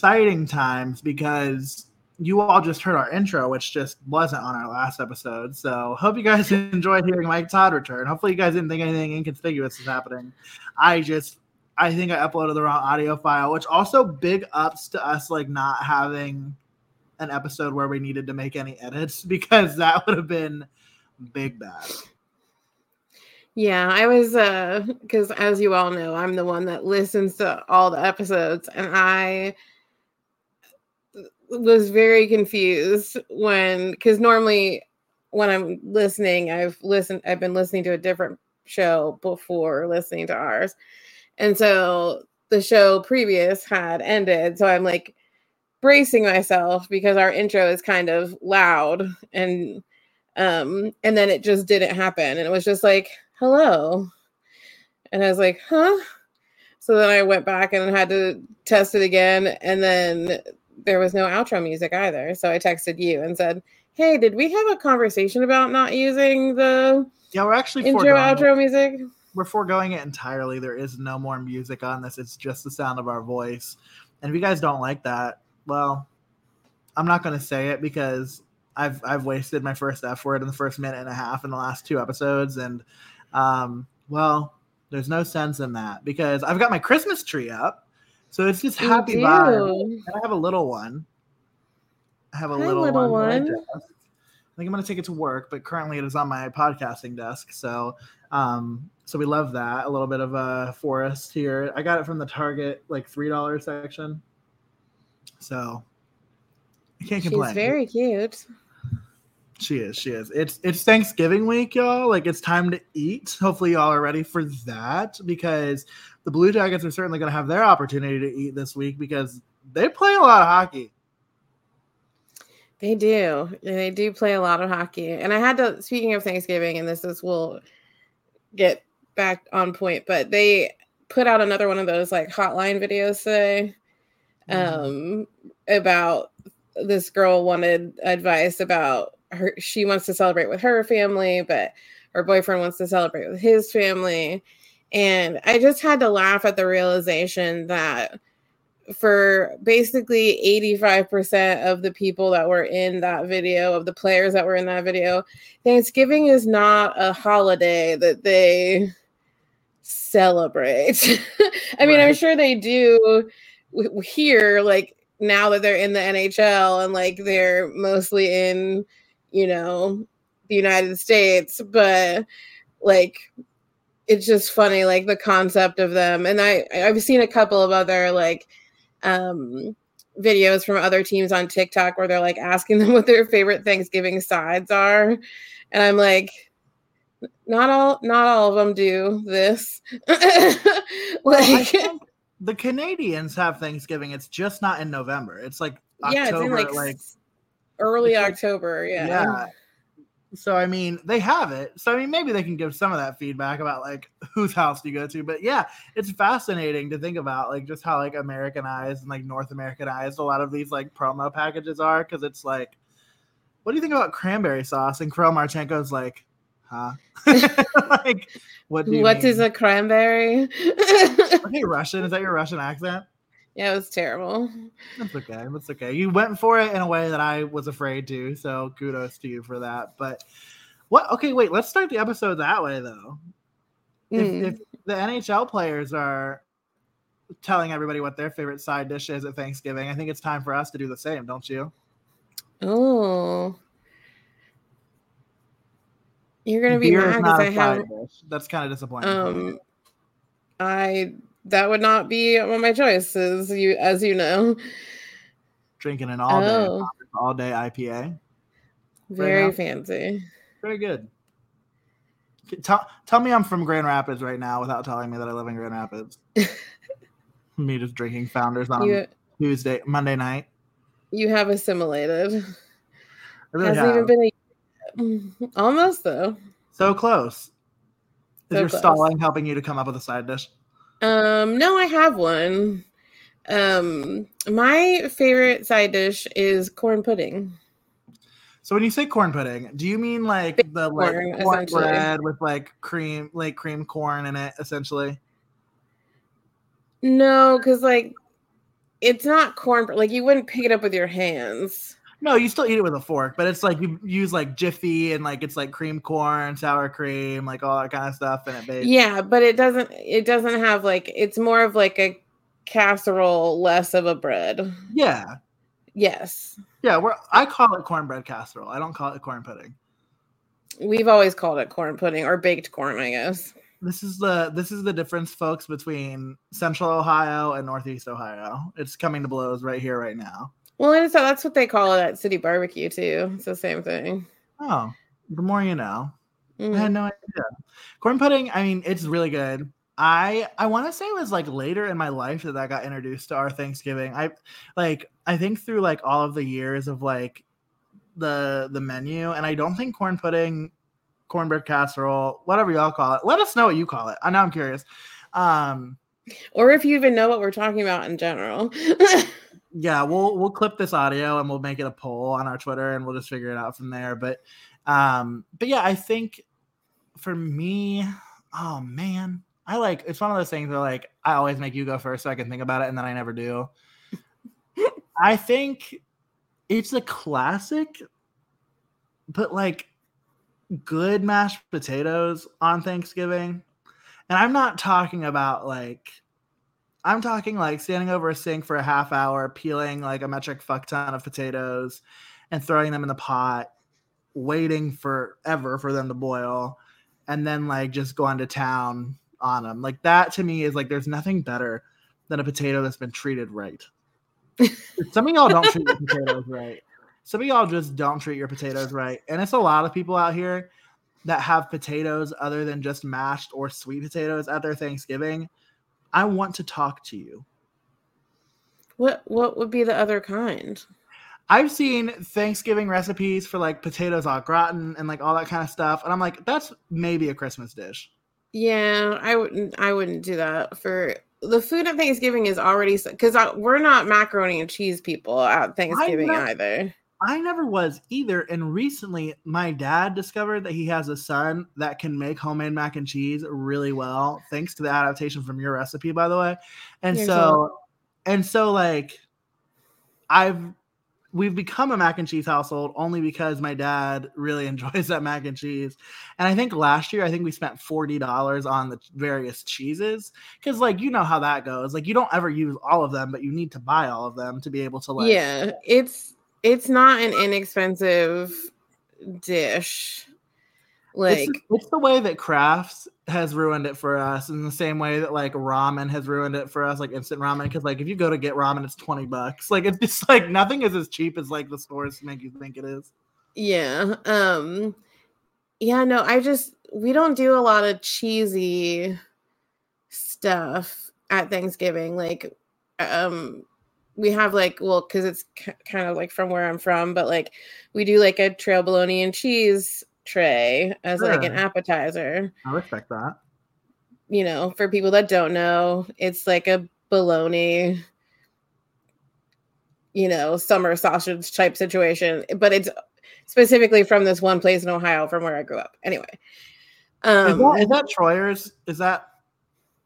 Exciting times because you all just heard our intro, which just wasn't on our last episode. So, hope you guys enjoyed hearing Mike Todd return. Hopefully, you guys didn't think anything inconspicuous is happening. I just, I think I uploaded the wrong audio file, which also big ups to us like not having an episode where we needed to make any edits because that would have been big bad. Yeah, I was uh because as you all know, I'm the one that listens to all the episodes and I was very confused when because normally when I'm listening, I've listened I've been listening to a different show before listening to ours. And so the show previous had ended. So I'm like, bracing myself because our intro is kind of loud and um and then it just didn't happen and it was just like hello and i was like huh so then i went back and had to test it again and then there was no outro music either. So i texted you and said hey did we have a conversation about not using the yeah we're actually intro outro it. music? We're foregoing it entirely. There is no more music on this. It's just the sound of our voice. And if you guys don't like that well, I'm not going to say it because I've I've wasted my first F word in the first minute and a half in the last two episodes, and um, well, there's no sense in that because I've got my Christmas tree up, so it's just happy vibe. And I have a little one. I have a Hi, little, little one. one. I, I think I'm going to take it to work, but currently it is on my podcasting desk. So, um, so we love that. A little bit of a forest here. I got it from the Target like three dollar section. So I can't complain. She's very cute. She is. She is. It's it's Thanksgiving week, y'all. Like it's time to eat. Hopefully, y'all are ready for that because the Blue Jackets are certainly going to have their opportunity to eat this week because they play a lot of hockey. They do. They do play a lot of hockey. And I had to. Speaking of Thanksgiving, and this is will get back on point, but they put out another one of those like hotline videos today Mm-hmm. um, about this girl wanted advice about her. She wants to celebrate with her family, but her boyfriend wants to celebrate with his family. And I just had to laugh at the realization that for basically 85% of the people that were in that video, of the players that were in that video, Thanksgiving is not a holiday that they celebrate. I mean, right. I'm sure they do here like now that they're in the NHL and like they're mostly in you know the United States but like it's just funny like the concept of them and I I've seen a couple of other like um videos from other teams on TikTok where they're like asking them what their favorite Thanksgiving sides are and I'm like not all not all of them do this like the Canadians have Thanksgiving. It's just not in November. It's like October, yeah, it's in like, like early October. yeah. Yeah. So I mean, they have it. So I mean, maybe they can give some of that feedback about like whose house do you go to. But yeah, it's fascinating to think about like just how like Americanized and like North Americanized a lot of these like promo packages are. Because it's like, what do you think about cranberry sauce? And Kirill Marchenko's like, huh? like, what? what mean? is a cranberry? okay, Russian. Is that your Russian accent? Yeah, it was terrible. That's okay. That's okay. You went for it in a way that I was afraid to. So kudos to you for that. But what? Okay, wait. Let's start the episode that way though. Mm. If, hmm. if the NHL players are telling everybody what their favorite side dish is at Thanksgiving, I think it's time for us to do the same, don't you? Oh, you're gonna be mad because I have. Dish. That's kind of disappointing. Um, I that would not be one of my choices. You, as you know, drinking an all oh. day all day IPA. Very right fancy. Very good. Tell, tell me I'm from Grand Rapids right now without telling me that I live in Grand Rapids. me just drinking Founders on you, Tuesday, Monday night. You have assimilated. Really Hasn't even been a almost though. so close. Is So your close. stalling helping you to come up with a side dish? Um, no, I have one. Um, my favorite side dish is corn pudding. So when you say corn pudding, do you mean like Big the like corn, corn bread with like cream, like cream corn in it, essentially? No, because like it's not corn. Like you wouldn't pick it up with your hands. No, you still eat it with a fork, but it's like you use like Jiffy and like it's like cream corn, sour cream, like all that kind of stuff, and it bakes. Yeah, but it doesn't. It doesn't have like. It's more of like a casserole, less of a bread. yeah, Yes, yeah. We're I call it cornbread casserole. I don't call it corn pudding. we've always called it corn pudding or baked corn. I guess. This is the this is the difference, folks, between Central Ohio and Northeast Ohio. It's coming to blows right here, right now. Well, and so that's what they call it at City Barbecue too. It's the same thing. Oh, the more you know. I Mhm. had no idea. Corn pudding, I mean, it's really good. I I want to say it was like later in my life that I got introduced to our Thanksgiving. I like I think through like all of the years of like the the menu, and I don't think corn pudding, cornbread casserole, whatever y'all call it. Let us know what you call it. I know I'm curious. Um, Or if you even know what we're talking about in general. yeah, we'll we'll clip this audio and we'll make it a poll on our Twitter and we'll just figure it out from there. But um, but yeah, I think for me, oh man, I like it's one of those things where like I always make you go first so I can think about it and then I never do. I think it's a classic, but like good mashed potatoes on Thanksgiving. And I'm not talking about like I'm talking like standing over a sink for a half hour, peeling like a metric fuck ton of potatoes and throwing them in the pot, waiting forever for them to boil, and then like just going to town on them. Like that to me is like there's nothing better than a potato that's been treated right. Some of y'all don't treat your potatoes right. Some of y'all just don't treat your potatoes right. And it's a lot of people out here that have potatoes other than just mashed or sweet potatoes at their Thanksgiving. I want to talk to you. what what would be the other kind? I've seen Thanksgiving recipes for like potatoes au gratin and like all that kind of stuff. And I'm like, that's maybe a Christmas dish. Yeah, I wouldn't. I wouldn't do that for the food at Thanksgiving is already because uh, we're not macaroni and cheese people at Thanksgiving not- either. I never was either. And recently, my dad discovered that he has a son that can make homemade mac and cheese really well, thanks to the adaptation from your recipe, by the way. And You're so, and so, like, I've we've become a mac and cheese household only because my dad really enjoys that mac and cheese. And I think last year, I think we spent forty dollars on the various cheeses because, like, you know how that goes. Like, you don't ever use all of them, but you need to buy all of them to be able to like. yeah, it's it's not an inexpensive dish. Like it's, it's the way that Kraft's has ruined it for us in the same way that like ramen has ruined it for us like instant ramen because like if you go to get ramen it's 20 bucks like it's just like nothing is as cheap as like the stores make you think it is Yeah. Um yeah, no, I just we don't do a lot of cheesy stuff at Thanksgiving. Like um we have like well cuz it's k- kind of like from where I'm from, but like we do like a trail bologna and cheese tray as like an appetizer. i respect that You know, for people that don't know, it's like a bologna you know, summer sausage type situation, but it's specifically from this one place in Ohio from where I grew up. Anyway. is, Um that, is that troyer's is that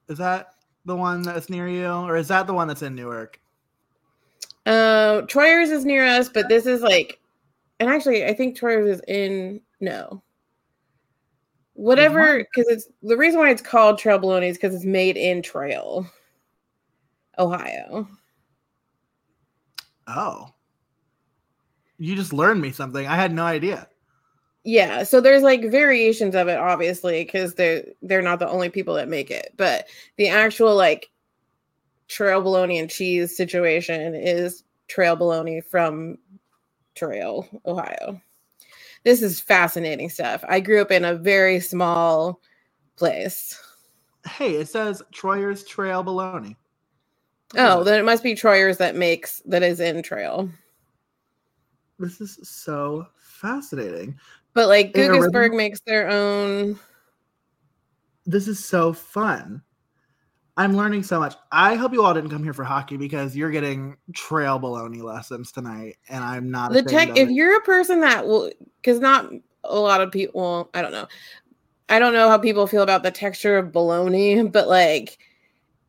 is that the one that's near you or is that the one that's in newark uh Troyer's is near us, but this is like and actually I think Troyer's is in no. Whatever because it's the reason why it's called trail bologna is because it's made in Trail, Ohio. oh you just learned me something i had no idea Yeah, so there's like variations of it, obviously, because they're they're not the only people that make it, but the actual like trail bologna and cheese situation is trail bologna from Trail, Ohio. This is fascinating stuff. I grew up in a very small place. hey it says troyer's trail bologna Oh, then it must be Troyer's that makes that is in Trail. This is so fascinating. But like Guggisberg makes their own. This is so fun. I'm learning so much. I hope you all didn't come here for hockey because you're getting trail baloney lessons tonight, and I'm not. The tech. If it. you're a person that will, because not a lot of people. I don't know. I don't know how people feel about the texture of bologna, but like,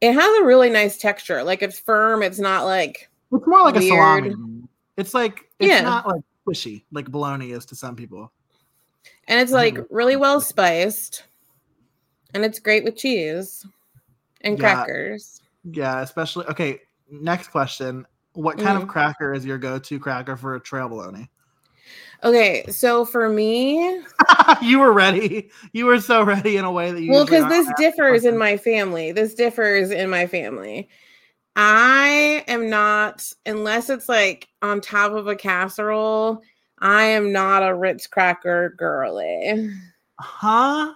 it has a really nice texture. Like it's firm. It's not like It's more like a salami. Weird. to me. It's like it's Yeah. not like squishy like bologna is to some people. and it's like really well spiced and it's great with cheese and Yeah. crackers Yeah, especially okay. Next question: What kind Mhm. of cracker is your go-to cracker for a trail bologna? okay so for me you were ready. You were so ready in a way that you. well because this at differs in my family this differs in my family i am not unless it's like on top of a casserole i am not a ritz cracker girly Huh?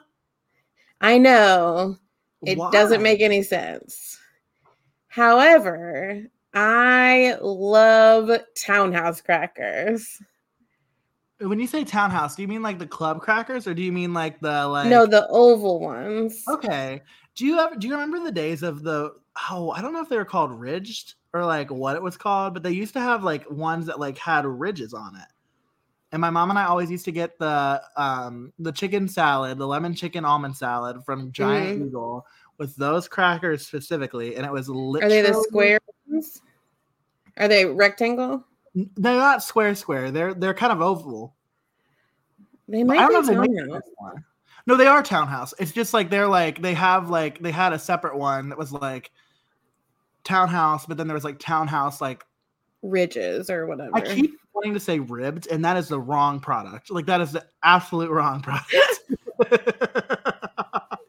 i know It doesn't make any sense. However, I love townhouse crackers. When you say townhouse, do you mean like the club crackers, or do you mean like the like? no, the oval ones. Okay. Do you ever do you remember the days of the oh I don't know if they were called ridged or like what it was called, but they used to have like ones that like had ridges on it. And my mom and I always used to get the um the chicken salad, the lemon chicken almond salad from Giant Mhm. Eagle with those crackers specifically, and it was literally. Are they the square ones? Are they rectangle? They're not square square. They're they're kind of oval. They might I don't be know if they make. No, they are townhouse. It's just like they're like they have like they had a separate one that was like townhouse, but then there was like townhouse like ridges or whatever. I keep wanting to say ribbed, and that is the wrong product. Like that is the absolute wrong product.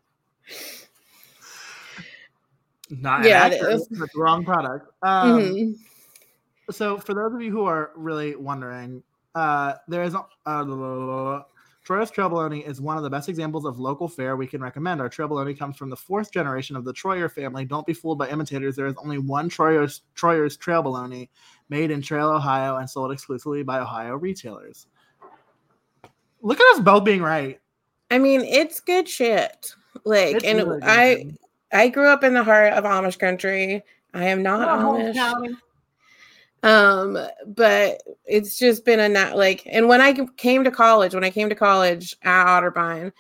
Not Yeah, it inaccurate, the wrong product. Um, Mhm. so for those of you who are really wondering, uh, there is uh, Troyer's Trail Bologna is one of the best examples of local fare we can recommend. Our Trail Bologna comes from the fourth generation of the Troyer family. Don't be fooled by imitators. There is only one Troyer's Troyer's Trail Bologna made in Trail, Ohio, and sold exclusively by Ohio retailers. Look at us both being right. I mean, it's good shit. Like, It's and really. I I grew up in the heart of Amish country. I am not Amish. um but it's just been a not like and when i came to college when i came to college at otterbein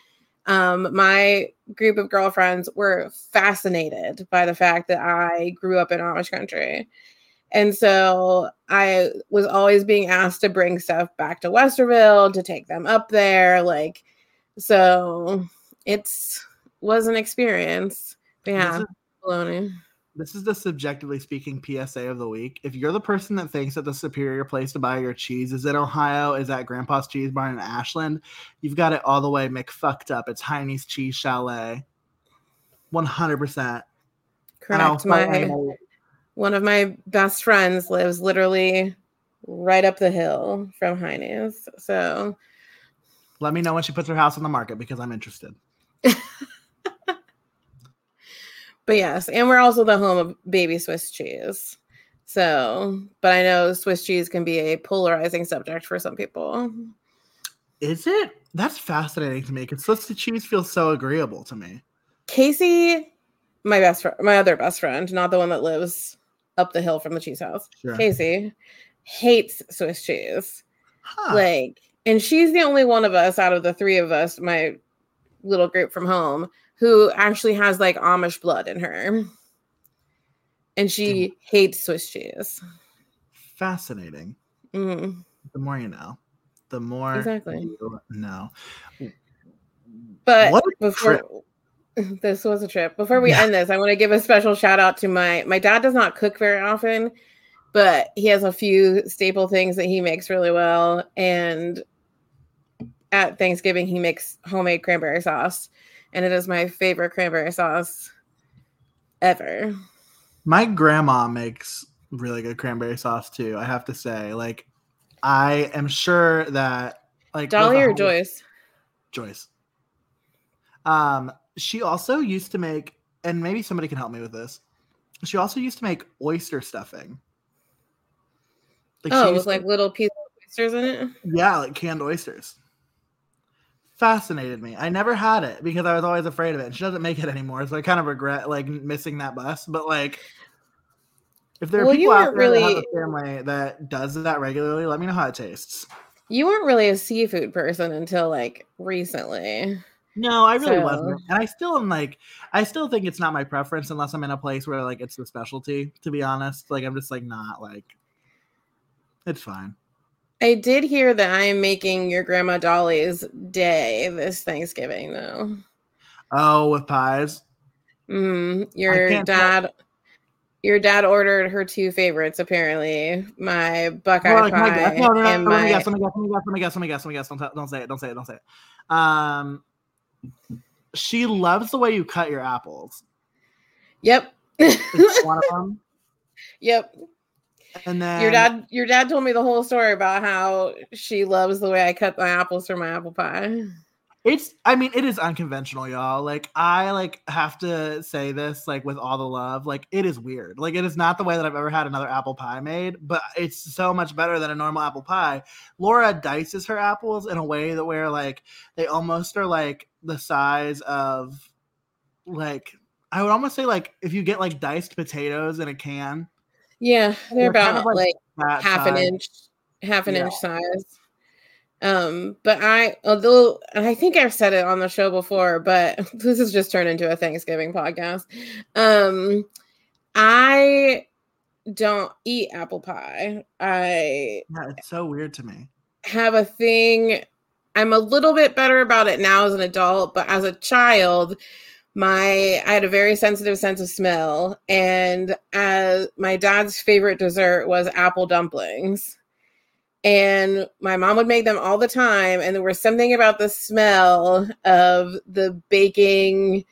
um my group of girlfriends were fascinated by the fact that i grew up in amish country and so i was always being asked to bring stuff back to westerville to take them up there like so it's was an experience But This yeah is-. This is the subjectively speaking PSA of the week. If you're the person that thinks that the superior place to buy your cheese is in Ohio, is at Grandpa's Cheese Barn in Ashland, you've got it all the way McFucked up. It's Heini's Cheese Chalet. 100%. And I'll correct my one of my best friends lives literally right up the hill from Heini's. So Let me know when she puts her house on the market because I'm interested. but yes, and we're also the home of baby Swiss cheese. So, but I know Swiss cheese can be a polarizing subject for some people. Is it? That's fascinating to me because Swiss cheese feels so agreeable to me. Casey, my best friend, my other best friend, not the one that lives up the hill from the cheese house. Sure. Casey hates Swiss cheese. Huh. like and she's the only one of us out of the three of us my little group from home who actually has like amish blood in her and she hates swiss cheese Fascinating. Mhm. The more you know, the more Exactly. you know. but What before this was a trip before we Yeah. end this i want to give a special shout out to my my dad does not cook very often but he has a few staple things that he makes really well and at thanksgiving he makes homemade cranberry sauce and it is my favorite cranberry sauce ever My grandma makes really good cranberry sauce too. I have to say, like, I am sure that like dolly or home- joyce Joyce. Um, she also used to make, and maybe somebody can help me with this. She also used to make oyster stuffing. Like oh it used was to- like little pieces of oysters in it? Yeah, like canned oysters. Fascinated me. I never had it because I was always afraid of it. She doesn't make it anymore, so I kind of regret like missing that bus. But like, if there are Well, you people out there that have a family that does that regularly, let me know how it tastes. You weren't really a seafood person until like recently. No, I really So- wasn't, and I still am like, I still think it's not my preference unless I'm in a place where like it's the specialty. To be honest, like I'm just like not like, it's fine. I did hear that I am making your grandma Dolly's day this Thanksgiving though. Oh, with pies. Mm, your can't tell- dad your dad ordered her two favorites apparently. My buckeye Well, like, pie? No, no, no, and no, let me my guess, let me guess, let me guess, let me guess, let me guess, let me guess. Don't, tell- don't say it, don't say it, don't say it. Um, she loves the way you cut your apples. Yep. One of them. yep. And then Your dad your dad told me the whole story about how she loves the way I cut my apples for my apple pie. It's I mean, it is unconventional, y'all. Like I like have to say this like with all the love. Like it is weird. Like it is not the way that I've ever had another apple pie made, but it's so much better than a normal apple pie. Laura dices her apples in a way that where like they almost are like the size of like I would almost say like if you get like diced potatoes in a can, Yeah, they're They're kind about of like, like half an inch half an Yeah. inch size. Um, but I although I think I've said it on the show before, but this has just turned into a Thanksgiving podcast. Um I don't eat apple pie. I Yeah, it's so weird to me. have a thing. I'm a little bit better about it now as an adult, but as a child, my I had a very sensitive sense of smell, and as my dad's favorite dessert was apple dumplings. And my mom would make them all the time, and there was something about the smell of the baking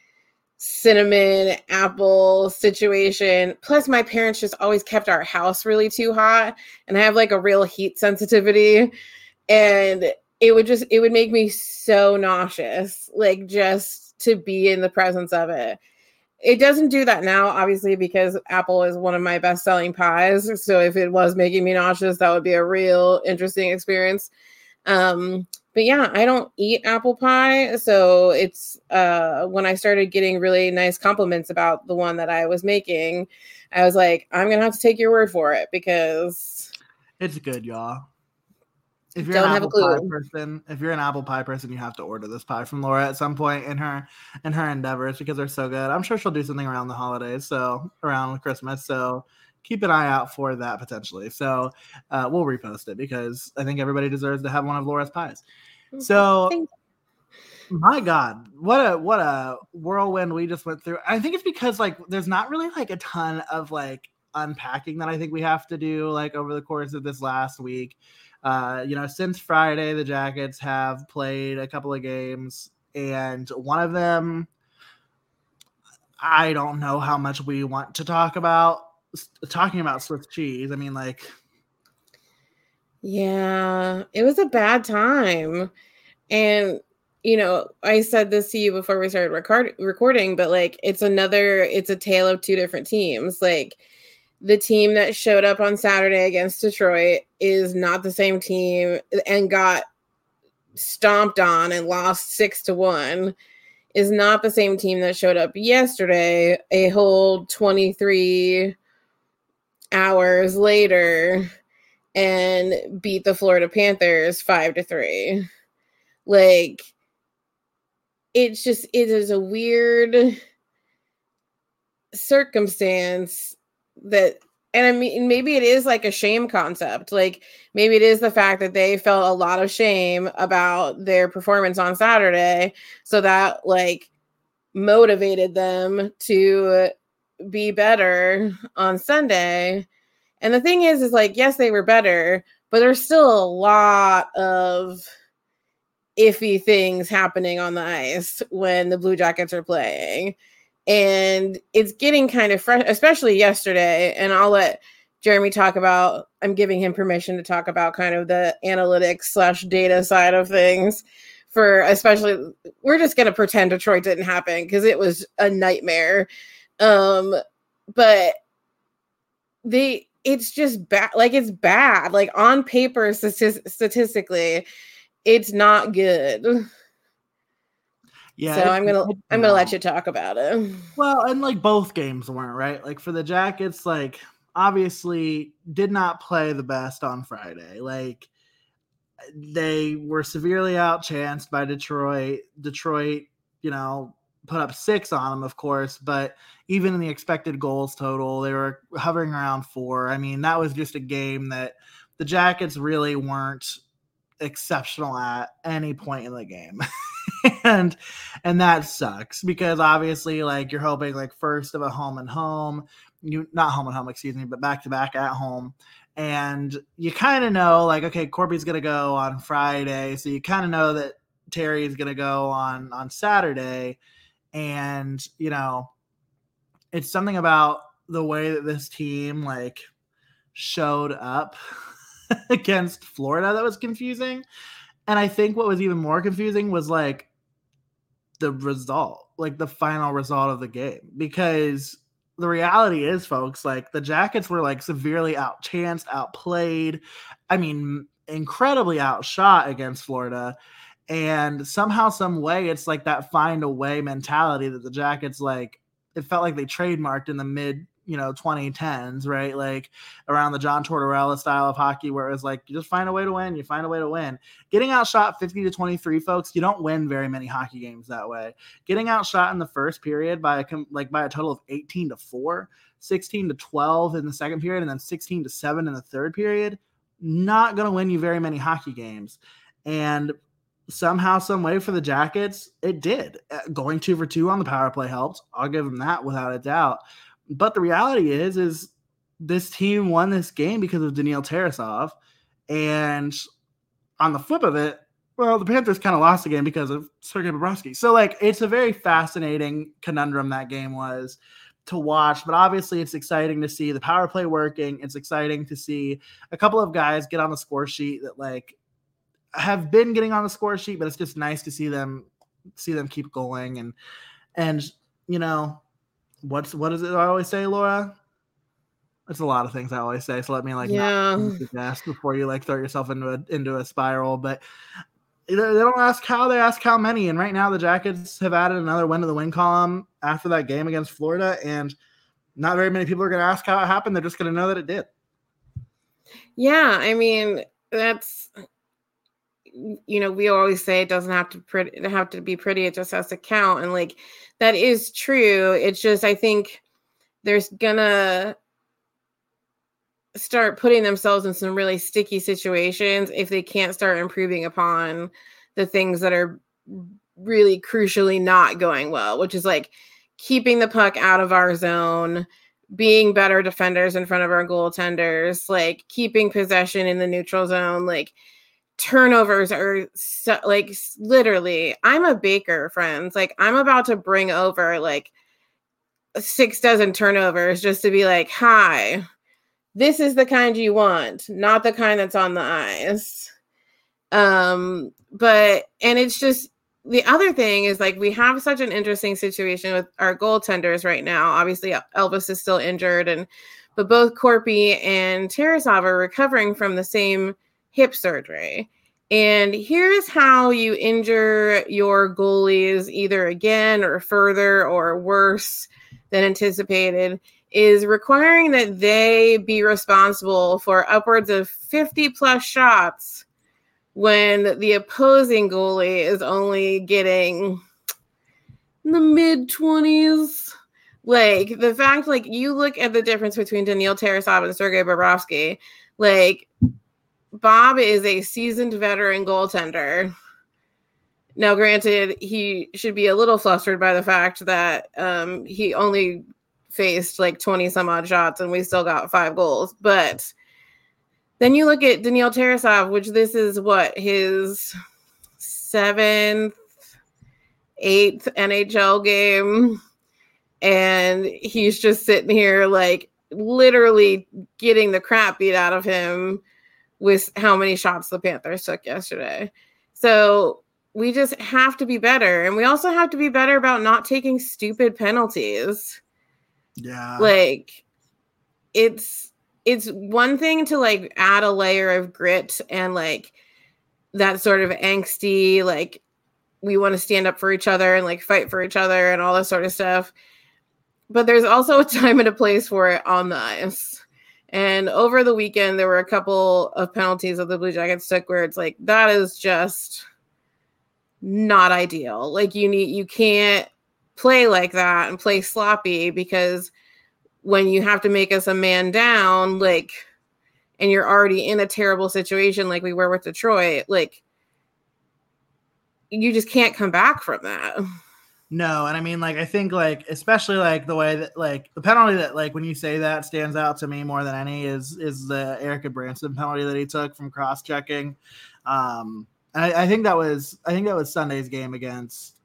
cinnamon apple situation. Plus, my parents just always kept our house really too hot, and I have like a real heat sensitivity and it would just it would make me so nauseous like just to be in the presence of it it doesn't do that now obviously because apple is one of my best selling pies. So if it was making me nauseous that would be a real interesting experience. Um but yeah i don't eat apple pie. So it's uh when i started getting really nice compliments about the one that i was making i was like i'm gonna have to take your word for it because It's good, y'all. If you're Don't an have a apple pie person, if you're an apple pie person, you have to order this pie from Laura at some point in her in her endeavors because they're so good. I'm sure she'll do something around the holidays, so around Christmas. So keep an eye out for that potentially. So uh, we'll repost it because I think everybody deserves to have one of Laura's pies. So Thank my God, what a what a whirlwind we just went through. I think it's because like there's not really like a ton of like unpacking that I think we have to do like over the course of this last week. Uh, you know, since Friday, the Jackets have played a couple of games, and one of them, I don't know how much we want to talk about. Talking about Swiss cheese, I mean, like, Yeah, it was a bad time. And you know, I said this to you before we started record- recording, but like it's another it's a tale of two different teams. Like the team that showed up on Saturday against Detroit is not the same team and got stomped on and lost 6 to 1 is not the same team that showed up yesterday a whole 23 hours later and beat the Florida Panthers five to three. Like it's just it is a weird circumstance that and I mean maybe it is like a shame concept. Like maybe it is the fact that they felt a lot of shame about their performance on Saturday. So that like motivated them to be better on Sunday. And the thing is, is like, yes, they were better, but there's still a lot of iffy things happening on the ice when the Blue Jackets are playing. And it's getting kind of fresh, especially yesterday. And I'll let Jeremy talk about, I'm giving him permission to talk about kind of the analytics slash data side of things for especially, we're just going to pretend Detroit didn't happen because it was a nightmare. Um, but they it's just bad. Like it's bad. Like on paper, statistically, it's not good. Yeah. So I'm gonna I'm gonna let you talk about it. Well, and like both games weren't right. Like for the Jackets, like obviously did not play the best on Friday. Like they were severely outchanced by Detroit. Detroit, you know, put up six on them, of course, but even in the expected goals total, they were hovering around four. I mean, that was just a game that the Jackets really weren't exceptional at any point in the game. and and that sucks because obviously like you're hoping like first of a home and home you not home and home excuse me but back to back at home and you kind of know like okay Korpi's gonna go on friday so you kind of know that terry is gonna go on on saturday and you know it's something about the way that this team like showed up against Florida that was confusing. And I think what was even more confusing was like the result, like the final result of the game. Because the reality is, folks, like the Jackets were like severely outchanced, outplayed. I mean, incredibly outshot against Florida. And somehow, some way, it's like that find a way mentality that the Jackets like. It felt like they trademarked in the mid you know 2010s, right? Like around the John Tortorella style of hockey, where it was like you just find a way to win, you find a way to win. Getting outshot 50 to 23, folks, you don't win very many hockey games that way. Getting outshot in the first period by a like by a total of 18 to four, 16 to 12 in the second period, and then 16 to seven in the third period, not going to win you very many hockey games. And somehow, some way for the Jackets, it did. Uh, going two for two on the power play helped. I'll give them that without a doubt. But the reality is, is this team won this game because of Daniil Tarasov. And on the flip of it, well, the Panthers kind of lost the game because of Sergei Bobrovsky. So, like, it's a very fascinating conundrum that game was to watch. But obviously, it's exciting to see the power play working. It's exciting to see a couple of guys get on the score sheet that, like, have been getting on the score sheet, but it's just nice to see them see them keep going and and you know what's what is it I always say, Laura? It's a lot of things I always say. So let me like yeah. not before you like throw yourself into a into a spiral. But they don't ask how, they ask how many. And right now the Jackets have added another win to the win column after that game against Florida, and not very many people are going to ask how it happened. They're just going to know that it did. Yeah, I mean that's you know we always say it doesn't have to pretty have to be pretty. It just has to count, and like that is true. It's just I think there's gonna start putting themselves in some really sticky situations if they can't start improving upon the things that are really crucially not going well, which is like keeping the puck out of our zone, being better defenders in front of our goaltenders, like keeping possession in the neutral zone, like turnovers are so, like literally i'm a baker friends like i'm about to bring over like six dozen turnovers just to be like hi this is the kind you want not the kind that's on the ice. Um but and it's just the other thing is like we have such an interesting situation with our goaltenders right now. Obviously elvis is still injured and but both Korpi and tarasov are recovering from the same hip surgery. And here's how you injure your goalies either again or further or worse than anticipated is requiring that they be responsible for upwards of 50 plus shots when the opposing goalie is only getting in the mid 20s. Like the fact, like you look at the difference between Daniil Tarasov and Sergei Bobrovsky, like Bob is a seasoned veteran goaltender. Now, granted, he should be a little flustered by the fact that um, he only faced like 20 some odd shots and we still got five goals. But then you look at Daniil Tarasov, which this is what his seventh, eighth NHL game. And he's just sitting here like literally getting the crap beat out of him with how many shots the Panthers took yesterday. So we just have to be better. And we also have to be better about not taking stupid penalties. Yeah. Like it's it's one thing to like add a layer of grit and like that sort of angsty like we want to stand up for each other and like fight for each other and all this sort of stuff but there's also a time and a place for it on the ice and over the weekend there were a couple of penalties that the blue jackets took where it's like that is just not ideal like you need you can't play like that and play sloppy because when you have to make us a man down, like, and you're already in a terrible situation like we were with Detroit, like, you just can't come back from that. No, and I mean, like, I think, like, especially like the way that, like, the penalty that, like, when you say that stands out to me more than any is is the Erik Gudbranson penalty that he took from cross checking. Um, and I, I think that was, I think that was Sunday's game against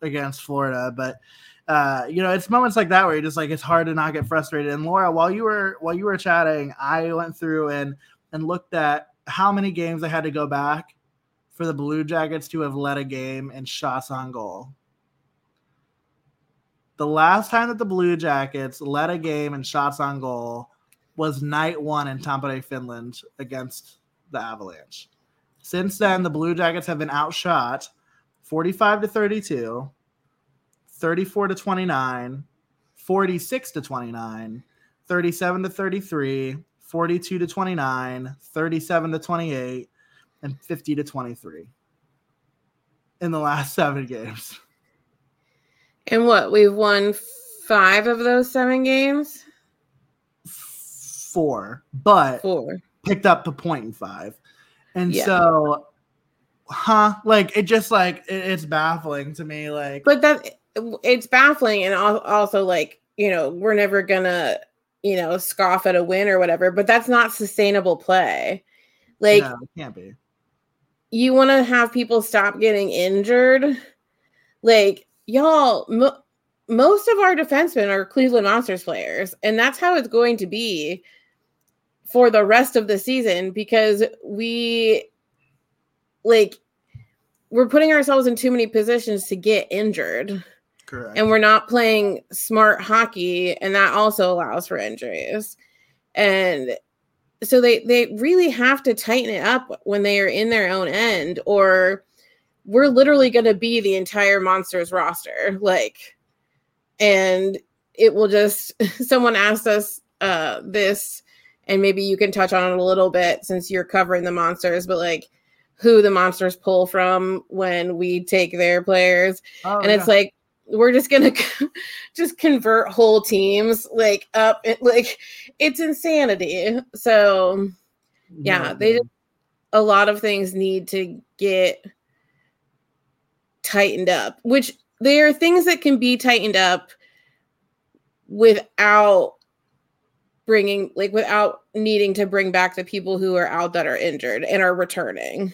against Florida, but uh, you know, it's moments like that where you're just like it's hard to not get frustrated. And Laura, while you were while you were chatting, I went through and and looked at how many games I had to go back for the Blue Jackets to have led a game in shots on goal. The last time that the Blue Jackets led a game in shots on goal was night one in Tampere, Finland against the Avalanche. Since then, the Blue Jackets have been outshot 45 to 32 34 to 29, 46 to 29, 37 to 33, 42 to 29, 37 to 28, and 50 to 23 in the last seven games. And what? We've won five of those seven games? Four, but four picked up a point in five. And yeah. so, huh? Like, it just like, it, it's baffling to me. Like, but that it's baffling and also like you know we're never gonna you know scoff at a win or whatever but that's not sustainable play like no, can't be you want to have people stop getting injured like y'all mo- most of our defensemen are cleveland monsters players and that's how it's going to be for the rest of the season because we like we're putting ourselves in too many positions to get injured Correct. And we're not playing smart hockey, and that also allows for injuries. And so they they really have to tighten it up when they are in their own end, or we're literally going to be the entire monsters roster. Like, and it will just. Someone asked us uh, this, and maybe you can touch on it a little bit since you're covering the monsters, but like who the monsters pull from when we take their players. Oh, and yeah. it's like we're just gonna just convert whole teams like up it, like it's insanity so yeah they just, a lot of things need to get tightened up which there are things that can be tightened up without bringing like without needing to bring back the people who are out that are injured and are returning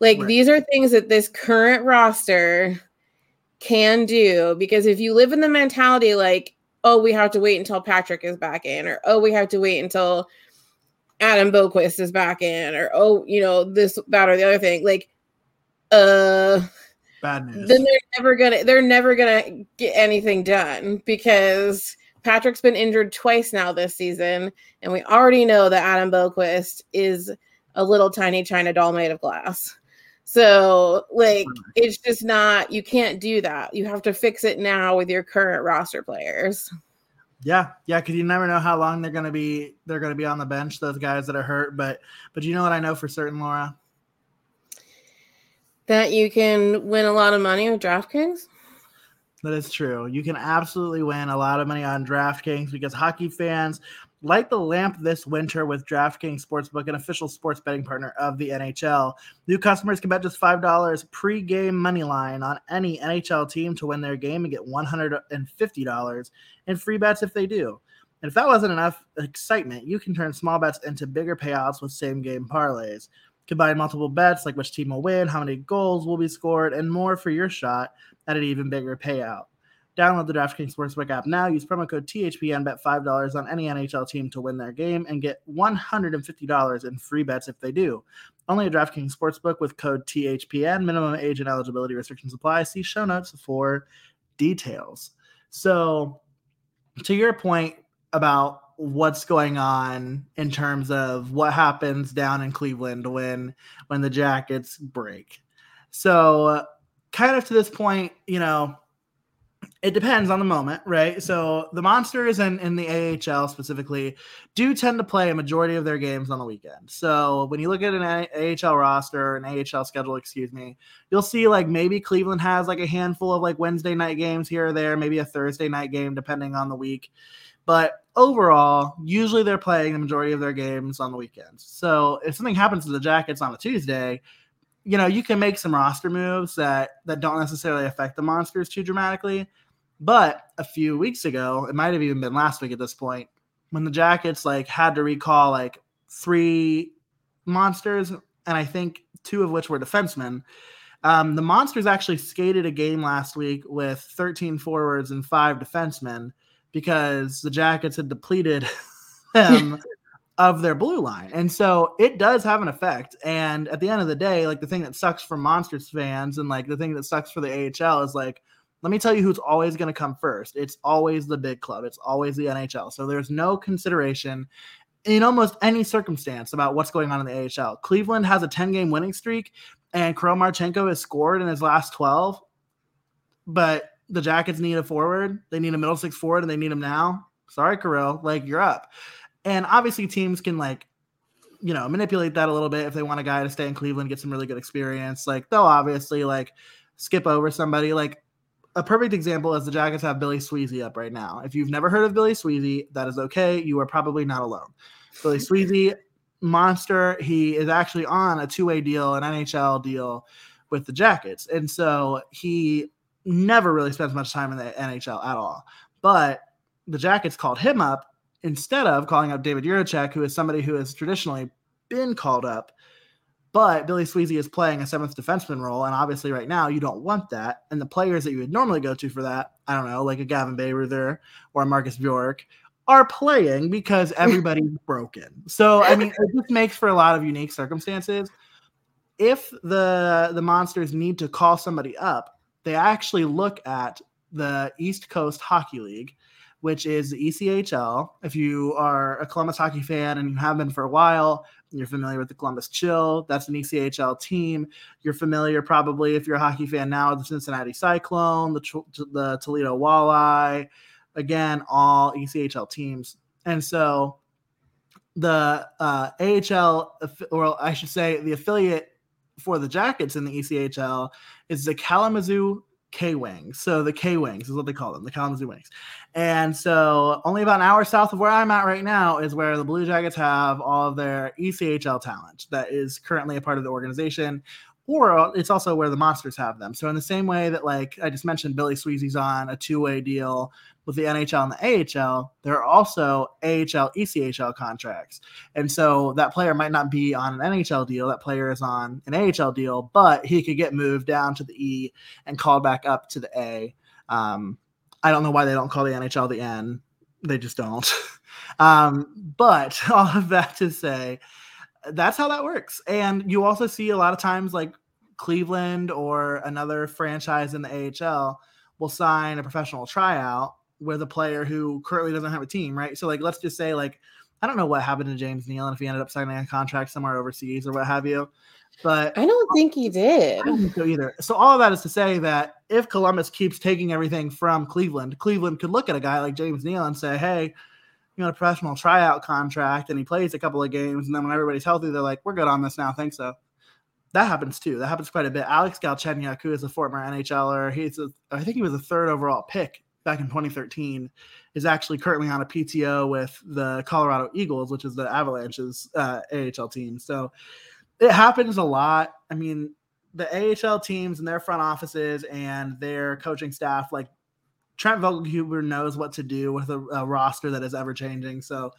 like right. these are things that this current roster can do because if you live in the mentality like oh we have to wait until patrick is back in or oh we have to wait until adam Boqvist is back in or oh you know this that or the other thing like uh bad news then they're never gonna they're never gonna get anything done because patrick's been injured twice now this season and we already know that adam Boqvist is a little tiny china doll made of glass so, like, it's just not, you can't do that. You have to fix it now with your current roster players. Yeah, yeah, because you never know how long they're gonna be. They're gonna be on the bench. Those guys that are hurt, but but you know what I know for certain, Laura, that you can win a lot of money with DraftKings. That is true. You can absolutely win a lot of money on DraftKings because hockey fans Light the lamp this winter with DraftKings Sportsbook, an official sports betting partner of the NHL. New customers can bet just $5 pre-game money line on any NHL team to win their game and get $150 in free bets if they do. And if that wasn't enough excitement, you can turn small bets into bigger payouts with same game parlays. Combine multiple bets like which team will win, how many goals will be scored, and more for your shot at an even bigger payout. Download the DraftKings Sportsbook app now. Use promo code THPN. Bet $5 on any NHL team to win their game and get $150 in free bets if they do. Only a DraftKings Sportsbook with code THPN. Minimum age and eligibility restrictions apply. See show notes for details. So, to your point about what's going on in terms of what happens down in Cleveland when when the Jackets break. So, kind of to this point, you know, it depends on the moment, right? So the Monsters and in the AHL specifically do tend to play a majority of their games on the weekend. So when you look at an AHL roster, an AHL schedule, excuse me, you'll see like maybe Cleveland has like a handful of like Wednesday night games here or there, maybe a Thursday night game depending on the week. But overall, usually they're playing the majority of their games on the weekends. So if something happens to the Jackets on a Tuesday, you know, you can make some roster moves that that don't necessarily affect the monsters too dramatically. But a few weeks ago, it might have even been last week at this point, when the Jackets like had to recall like three monsters, and I think two of which were defensemen. Um, the monsters actually skated a game last week with 13 forwards and five defensemen because the Jackets had depleted them of their blue line. And so it does have an effect. And at the end of the day, like the thing that sucks for Monsters fans and like the thing that sucks for the AHL is like, let me tell you who's always going to come first. It's always the big club, it's always the NHL. So there's no consideration in almost any circumstance about what's going on in the AHL. Cleveland has a 10 game winning streak, and Kirill Marchenko has scored in his last 12. But the Jackets need a forward. They need a middle six forward, and they need him now. Sorry, Kirill, like you're up. And obviously, teams can like, you know, manipulate that a little bit if they want a guy to stay in Cleveland, get some really good experience. Like they'll obviously like skip over somebody. Like a perfect example is the Jackets have Billy Sweezey up right now. If you've never heard of Billy Sweezey, that is okay. You are probably not alone. Billy Sweezey, monster. He is actually on a two-way deal, an NHL deal with the Jackets, and so he never really spends much time in the NHL at all. But the Jackets called him up instead of calling up David Jiricek, who is somebody who has traditionally been called up. But Billy Sweezey is playing a seventh defenseman role, and obviously, right now, you don't want that. And the players that you would normally go to for that, I don't know, like a Gavin Bayreuther or a Marcus Bjork, are playing because everybody's broken. So, I mean, it just makes for a lot of unique circumstances. If the the monsters need to call somebody up, they actually look at the East Coast Hockey League, which is the ECHL. If you are a Columbus hockey fan and you have been for a while, you're familiar with the Columbus Chill. That's an ECHL team. You're familiar, probably, if you're a hockey fan now, with the Cincinnati Cyclone, the, the Toledo Walleye. Again, all ECHL teams. And so the uh, AHL, or I should say, the affiliate for the Jackets in the ECHL is the Kalamazoo K Wings. So the K Wings is what they call them, the Kalamazoo Wings. And so only about an hour south of where I'm at right now is where the Blue Jackets have all of their ECHL talent that is currently a part of the organization. Or it's also where the monsters have them. So in the same way that, like I just mentioned, Billy Sweezey's on a two-way deal with the NHL and the AHL, there are also AHL, ECHL contracts. And so that player might not be on an NHL deal, that player is on an AHL deal, but he could get moved down to the E and called back up to the A. Um, I don't know why they don't call the NHL the N. They just don't. um, but all of that to say, that's how that works. And you also see a lot of times like Cleveland or another franchise in the AHL will sign a professional tryout with a player who currently doesn't have a team, right? So like let's just say like I don't know what happened to James Neal and if he ended up signing a contract somewhere overseas or what have you. But I don't think he did. I don't think so either. So all of that is to say that if Columbus keeps taking everything from Cleveland, Cleveland could look at a guy like James Neal and say, "Hey, you know, a professional tryout contract, and he plays a couple of games, and then when everybody's healthy, they're like, we're good on this now, thanks so." That happens too. That happens quite a bit. Alex Galchenyuk, who is a former NHLer, he's a, I think he was a third overall pick back in 2013, is actually currently on a PTO with the Colorado Eagles, which is the Avalanche's uh, AHL team. So it happens a lot. I mean, the AHL teams and their front offices and their coaching staff, like Trent Vogelhuber knows what to do with a, a roster that is ever changing. So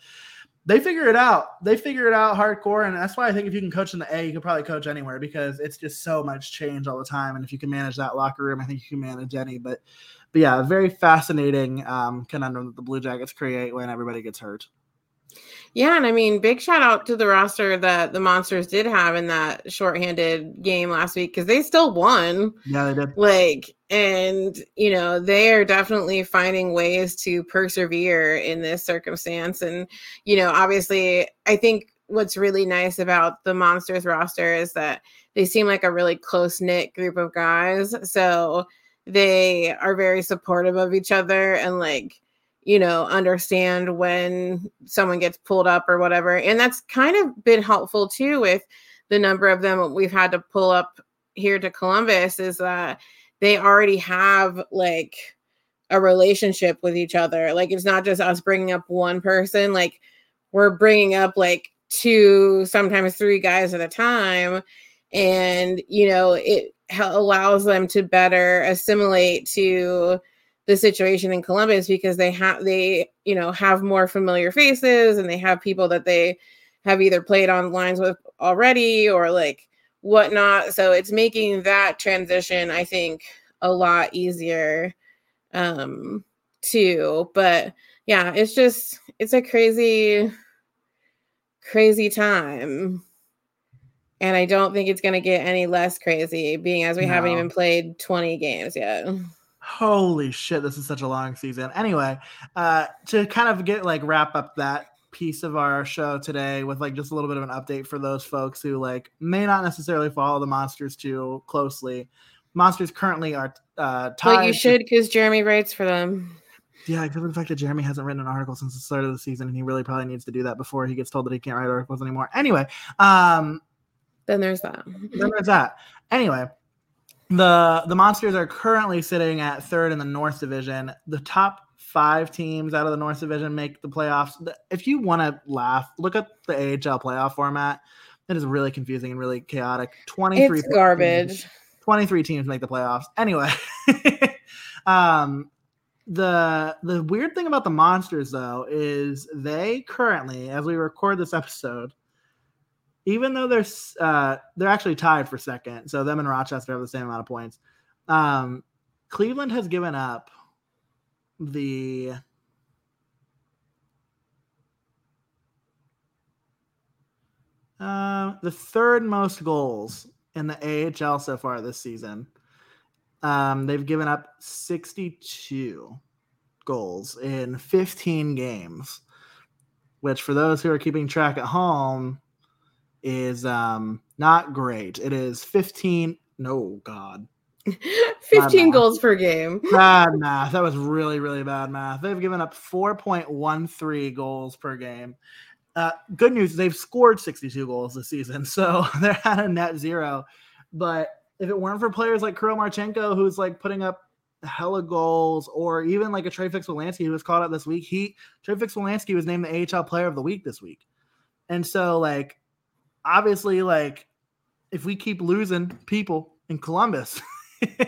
they figure it out. They figure it out hardcore, and that's why I think if you can coach in the A, you can probably coach anywhere because it's just so much change all the time. And if you can manage that locker room, I think you can manage any. But but yeah, very fascinating um, conundrum that the Blue Jackets create when everybody gets hurt. Yeah, and I mean, big shout out to the roster that the Monsters did have in that shorthanded game last week because they still won. Yeah, they did. Like, and you know, they are definitely finding ways to persevere in this circumstance. And you know, obviously, I think what's really nice about the Monsters roster is that they seem like a really close knit group of guys. So they are very supportive of each other and like you know, understand when someone gets pulled up or whatever. And that's kind of been helpful too with the number of them we've had to pull up here to Columbus is that they already have like a relationship with each other. Like it's not just us bringing up one person, like we're bringing up like two, sometimes three guys at a time. And, you know, it allows them to better assimilate to the situation in Columbus because they have they you know have more familiar faces and they have people that they have either played on lines with already or like whatnot. So it's making that transition, I think, a lot easier um too. But yeah, it's just it's a crazy, crazy time. And I don't think it's gonna get any less crazy, being as we no. haven't even played 20 games yet. Holy shit, this is such a long season. Anyway, uh, to kind of get like wrap up that piece of our show today with like just a little bit of an update for those folks who like may not necessarily follow the monsters too closely. Monsters currently are uh tied. Well, you should because Jeremy writes for them. Yeah, except for the fact that Jeremy hasn't written an article since the start of the season, and he really probably needs to do that before he gets told that he can't write articles anymore. Anyway, um, then there's that. then there's that. Anyway, the the monsters are currently sitting at third in the north division. The top five teams out of the north division make the playoffs. If you want to laugh look at the ahl playoff format. It is really confusing and really chaotic. 23 garbage teams, 23 teams make the playoffs. Anyway um the the weird thing about the monsters though is they currently as we record this episode even though they're uh, they're actually tied for second, so them and Rochester have the same amount of points. Um, Cleveland has given up the uh, the third most goals in the AHL so far this season. Um, they've given up 62 goals in 15 games, which for those who are keeping track at home is um not great. It is 15 no god. 15 goals per game. bad math. That was really, really bad math. They've given up 4.13 goals per game. Uh, good news, they've scored 62 goals this season, so they're at a net zero. But if it weren't for players like Kirill Marchenko, who's like putting up hella goals, or even like a Trey Fix-Wolansky who was called up this week, he Trey Fix-Wolansky was named the AHL Player of the Week this week. And so, like, obviously, like if we keep losing people in Columbus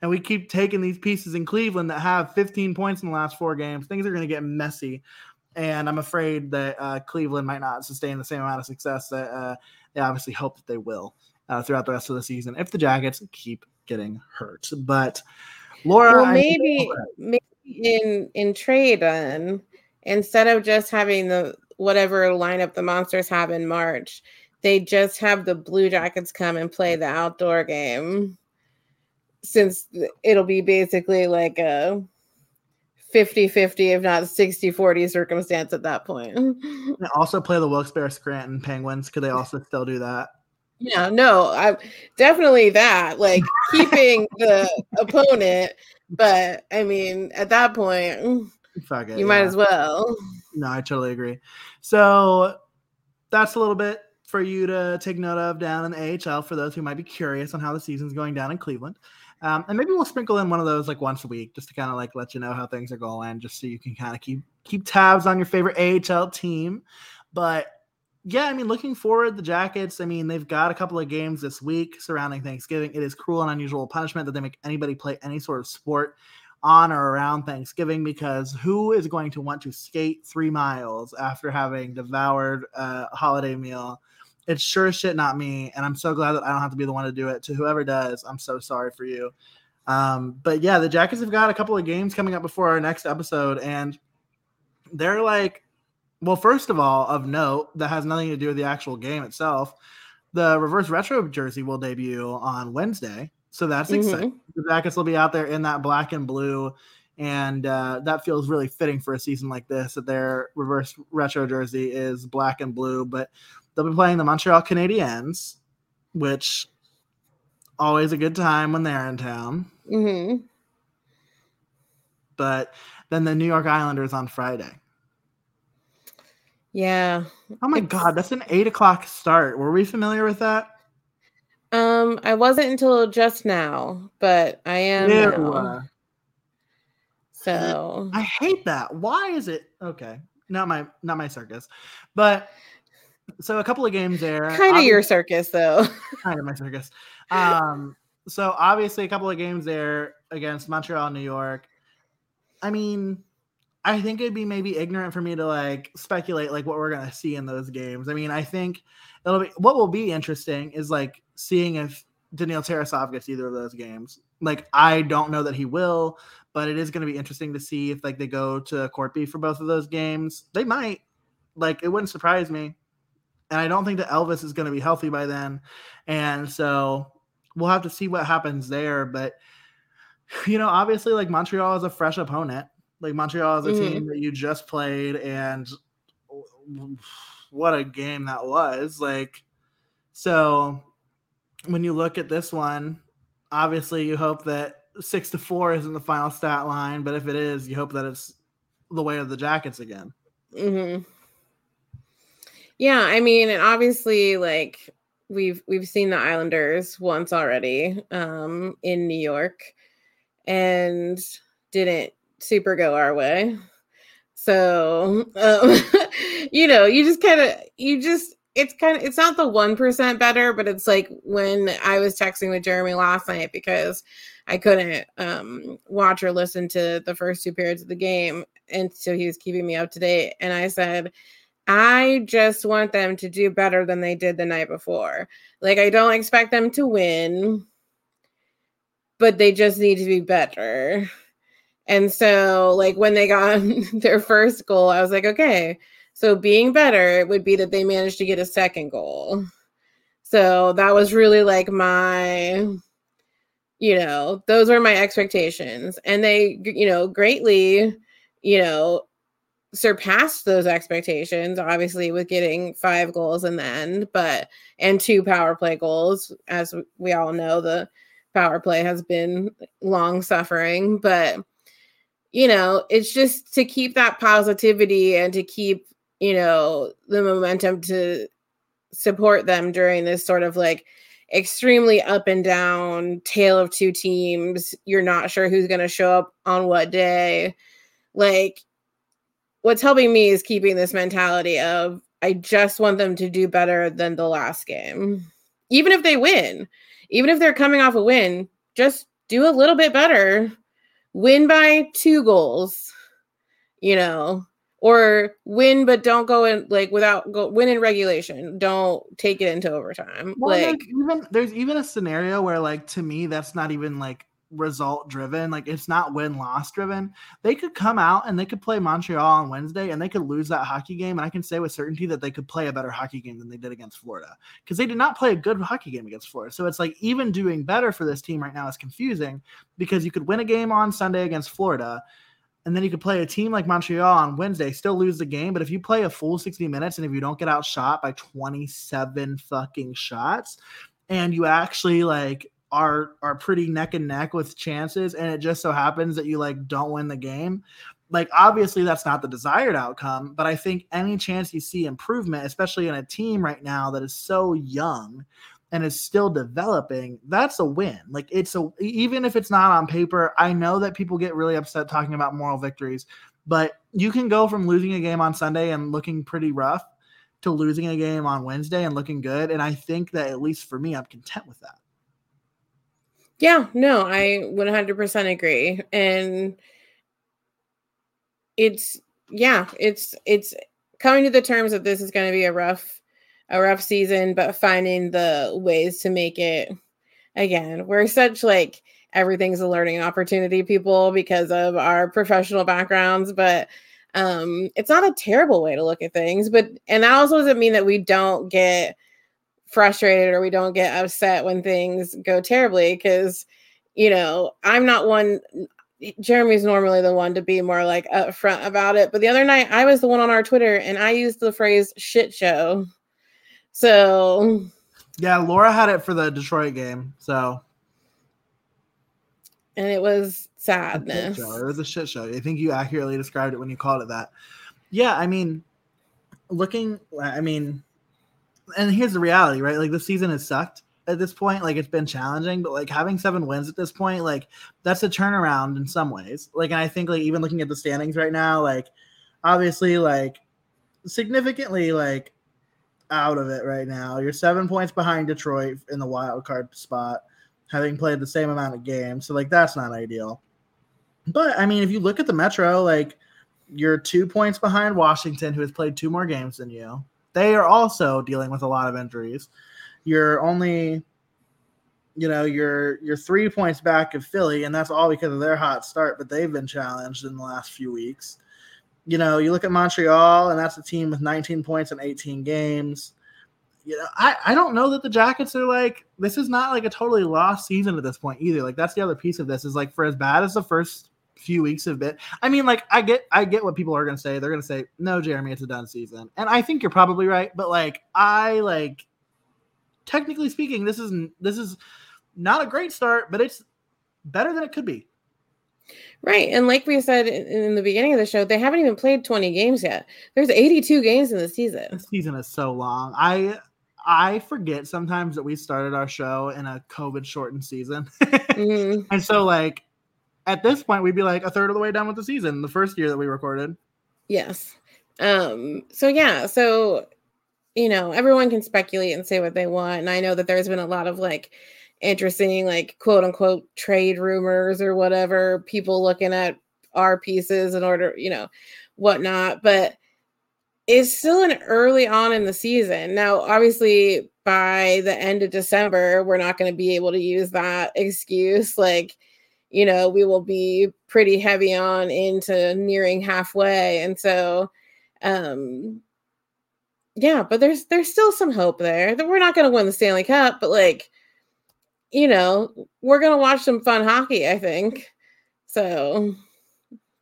and we keep taking these pieces in Cleveland that have 15 points in the last four games, things are going to get messy. And I'm afraid that uh, Cleveland might not sustain the same amount of success that uh, they obviously hope that they will uh, throughout the rest of the season if the Jackets keep getting hurt. But Laura, well, maybe maybe in in trade then instead of just having the whatever lineup the monsters have in March, they just have the Blue Jackets come and play the outdoor game since it'll be basically like a 50 50, if not 60 40 circumstance at that point. They also play the Wilkes-Barre Scranton Penguins. Could they also still do that? Yeah, no, I definitely that. Like keeping the opponent, but I mean, at that point, Fuck it, you yeah. might as well. No, I totally agree. So that's a little bit for you to take note of down in the AHL for those who might be curious on how the season's going down in Cleveland. Um, and maybe we'll sprinkle in one of those like once a week just to kind of like let you know how things are going, just so you can kind of keep keep tabs on your favorite AHL team. But yeah, I mean, looking forward, the Jackets, I mean, they've got a couple of games this week surrounding Thanksgiving. It is cruel and unusual punishment that they make anybody play any sort of sport on or around Thanksgiving because who is going to want to skate three miles after having devoured a holiday meal it's sure shit not me and i'm so glad that i don't have to be the one to do it to whoever does i'm so sorry for you um, but yeah the jackets have got a couple of games coming up before our next episode and they're like Well, first of all, of note, that has nothing to do with the actual game itself. The reverse retro jersey will debut on Wednesday. So that's mm-hmm. exciting. The Jackets will be out there in that black and blue. And uh, that feels really fitting for a season like this that their reverse retro jersey is black and blue. But they'll be playing the Montreal Canadiens, which always a good time when they're in town. Mm-hmm. But then the New York Islanders on Friday. Yeah. Oh my god, that's an eight o'clock start. Were we familiar with that? Um, I wasn't until just now, but I am now. So I hate that. Why is it okay? Not my not my circus, but so a couple of games there. Kind of your circus, though. kind of my circus. Um, so obviously a couple of games there against Montreal, New York. I mean, I think it'd be maybe ignorant for me to like speculate like what we're gonna see in those games. I mean, I think it'll be what will be interesting is like seeing if Daniil Tarasov gets either of those games. Like I don't know that he will, but it is going to be interesting to see if like they go to Korpi for both of those games. They might. Like it wouldn't surprise me. And I don't think that Elvis is going to be healthy by then. And so we'll have to see what happens there, but you know, obviously like Montreal is a fresh opponent like Montreal is a mm-hmm. team that you just played, and what a game that was. Like, so when you look at this one, obviously you hope that six to four isn't the final stat line, but if it is, you hope that it's the way of the Jackets again. Mm-hmm. Yeah, I mean, and obviously, like we've we've seen the Islanders once already um, in New York, and didn't super go our way. So, um, you know, you just kind of, you just, it's kind of, it's not the 1% better, but it's like when I was texting with Jeremy last night because I couldn't um, watch or listen to the first two periods of the game. And so he was keeping me up to date. And I said, I just want them to do better than they did the night before. Like, I don't expect them to win, but they just need to be better. And so, like, when they got their first goal, I was like, okay, so being better would be that they managed to get a second goal. So that was really like my, you know, those were my expectations. And they, you know, greatly, you know, surpassed those expectations, obviously, with getting five goals in the end, but, and two power play goals. As we all know, the power play has been long suffering, but, you know, it's just to keep that positivity and to keep, you know, the momentum to support them during this sort of like extremely up and down tale of two teams. You're not sure who's going to show up on what day. Like, what's helping me is keeping this mentality of I just want them to do better than the last game. Even if they win, even if they're coming off a win, just do a little bit better win by two goals, you know, or win but don't go in like without go win in regulation. Don't take it into overtime. Well, like even there's even a scenario where like to me that's not even like result driven. Like it's not win loss driven. They could come out and they could play Montreal on Wednesday and they could lose that hockey game. And I can say with certainty that they could play a better hockey game than they did against Florida because they did not play a good hockey game against Florida. So it's like even doing better for this team right now is confusing because you could win a game on Sunday against Florida. And then you could play a team like Montreal on Wednesday, still lose the game. But if you play a full 60 minutes and if you don't get outshot by 27 fucking shots, and you actually like are are pretty neck and neck with chances and it just so happens that you like don't win the game. Like obviously that's not the desired outcome but i think any chance you see improvement especially in a team right now that is so young and is still developing that's a win. Like it's a even if it's not on paper i know that people get really upset talking about moral victories but you can go from losing a game on sunday and looking pretty rough to losing a game on wednesday and looking good and i think that at least for me i'm content with that yeah, no, I 100% agree. And it's yeah, it's it's coming to the terms that this is going to be a rough a rough season, but finding the ways to make it again. We're such like everything's a learning opportunity people because of our professional backgrounds, but Um, it's not a terrible way to look at things, but and that also doesn't mean that we don't get frustrated or we don't get upset when things go terribly because you know i'm not one jeremy's normally the one to be more like upfront about it but the other night i was the one on our twitter and i used the phrase shit show. So yeah laura had it for the detroit game so. And it was sadness. it was a shit show. I think you accurately described it when you called it that. Yeah i mean looking i mean and here's the reality, right? Like the season has sucked at this point. Like it's been challenging, but like having seven wins at this point, like that's a turnaround in some ways. Like, and I think like even looking at the standings right now, like obviously like significantly like out of it right now. You're seven points behind Detroit in the wild card spot, having played the same amount of games. So like that's not ideal. But I mean, if you look at the Metro, like you're two points behind Washington, who has played two more games than you. They are also dealing with a lot of injuries. You're only, you know, you're you're three points back of Philly, and that's all because of their hot start. But they've been challenged in the last few weeks. You know, you look at Montreal, and that's a team with 19 points in 18 games. You know, I, I don't know that the Jackets are like this is not like a totally lost season at this point either. Like that's the other piece of this is like for as bad as the first few weeks have been. I mean, like I get I get what people are gonna say. They're gonna say, no, Jeremy, it's a done season. And I think you're probably right, but like I like technically speaking, this is this is not a great start, but it's better than it could be. Right. And like we said in the beginning of the show, they haven't even played 20 games yet. There's 82 games in the season. The season is so long. I I forget sometimes that we started our show in a COVID shortened season. mm-hmm. And so like at this point we'd be like a third of the way done with the season the first year that we recorded. Yes. Um so yeah so you know everyone can speculate and say what they want and i know that there's been a lot of like interesting like quote unquote trade rumors or whatever people looking at our pieces in order you know whatnot but it's still an early on in the season. Now obviously by the end of december we're not going to be able to use that excuse like you know, we will be pretty heavy on into nearing halfway. And so, um, yeah, but there's there's still some hope there that we're not going to win the Stanley Cup, but like, you know, we're going to watch some fun hockey. I think so.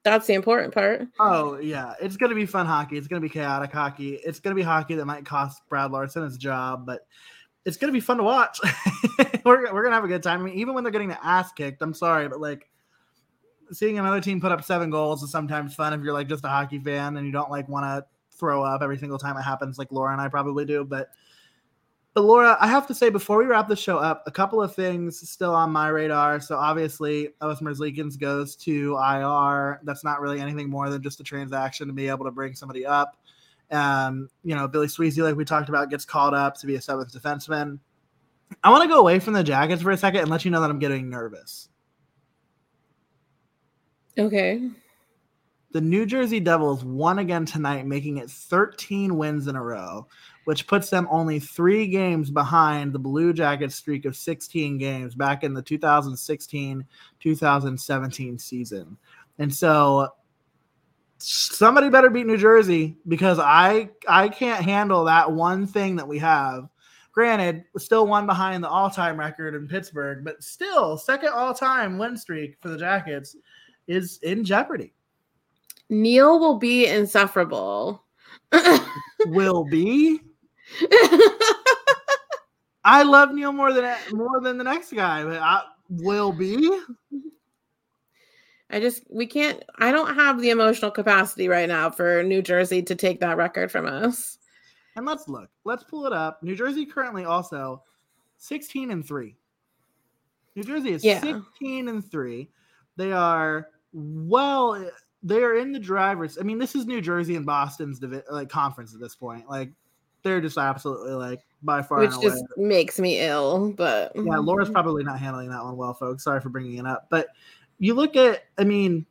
That's the important part. Oh yeah, it's going to be fun hockey. It's going to be chaotic hockey. It's going to be hockey that might cost Brad Larsen his job, but it's gonna be fun to watch. we're, we're gonna have a good time. I mean, even when they're getting the ass kicked, I'm sorry, but like seeing another team put up seven goals is sometimes fun if you're like just a hockey fan and you don't like want to throw up every single time it happens, like Laura and I probably do. But but Laura, I have to say before we wrap the show up, a couple of things still on my radar. So obviously, Elvis Merzlikins goes to IR. That's not really anything more than just a transaction to be able to bring somebody up. Um, you know, Billy Sweezey, like we talked about, gets called up to be a seventh defenseman. I want to go away from the Jackets for a second and let you know that I'm getting nervous. Okay. The New Jersey Devils won again tonight, making it 13 wins in a row, which puts them only three games behind the Blue Jackets streak of 16 games back in the 2016 2017 season. And so somebody better beat New Jersey because I I can't handle that one thing that we have. Granted, still one behind the all-time record in Pittsburgh, but still second all-time win streak for the Jackets is in jeopardy. Neil will be insufferable. will be. I love Neil more than more than the next guy, but I will be. I just we can't I don't have the emotional capacity right now for New Jersey to take that record from us. And let's look. Let's pull it up. New Jersey currently also 16 and 3. New Jersey is yeah. 16 and 3. They are well they are in the drivers. I mean, this is New Jersey and Boston's divi- like conference at this point. Like they're just absolutely like by far which just makes me ill but yeah laura's probably not handling that one well folks sorry for bringing it up but you look at, I mean,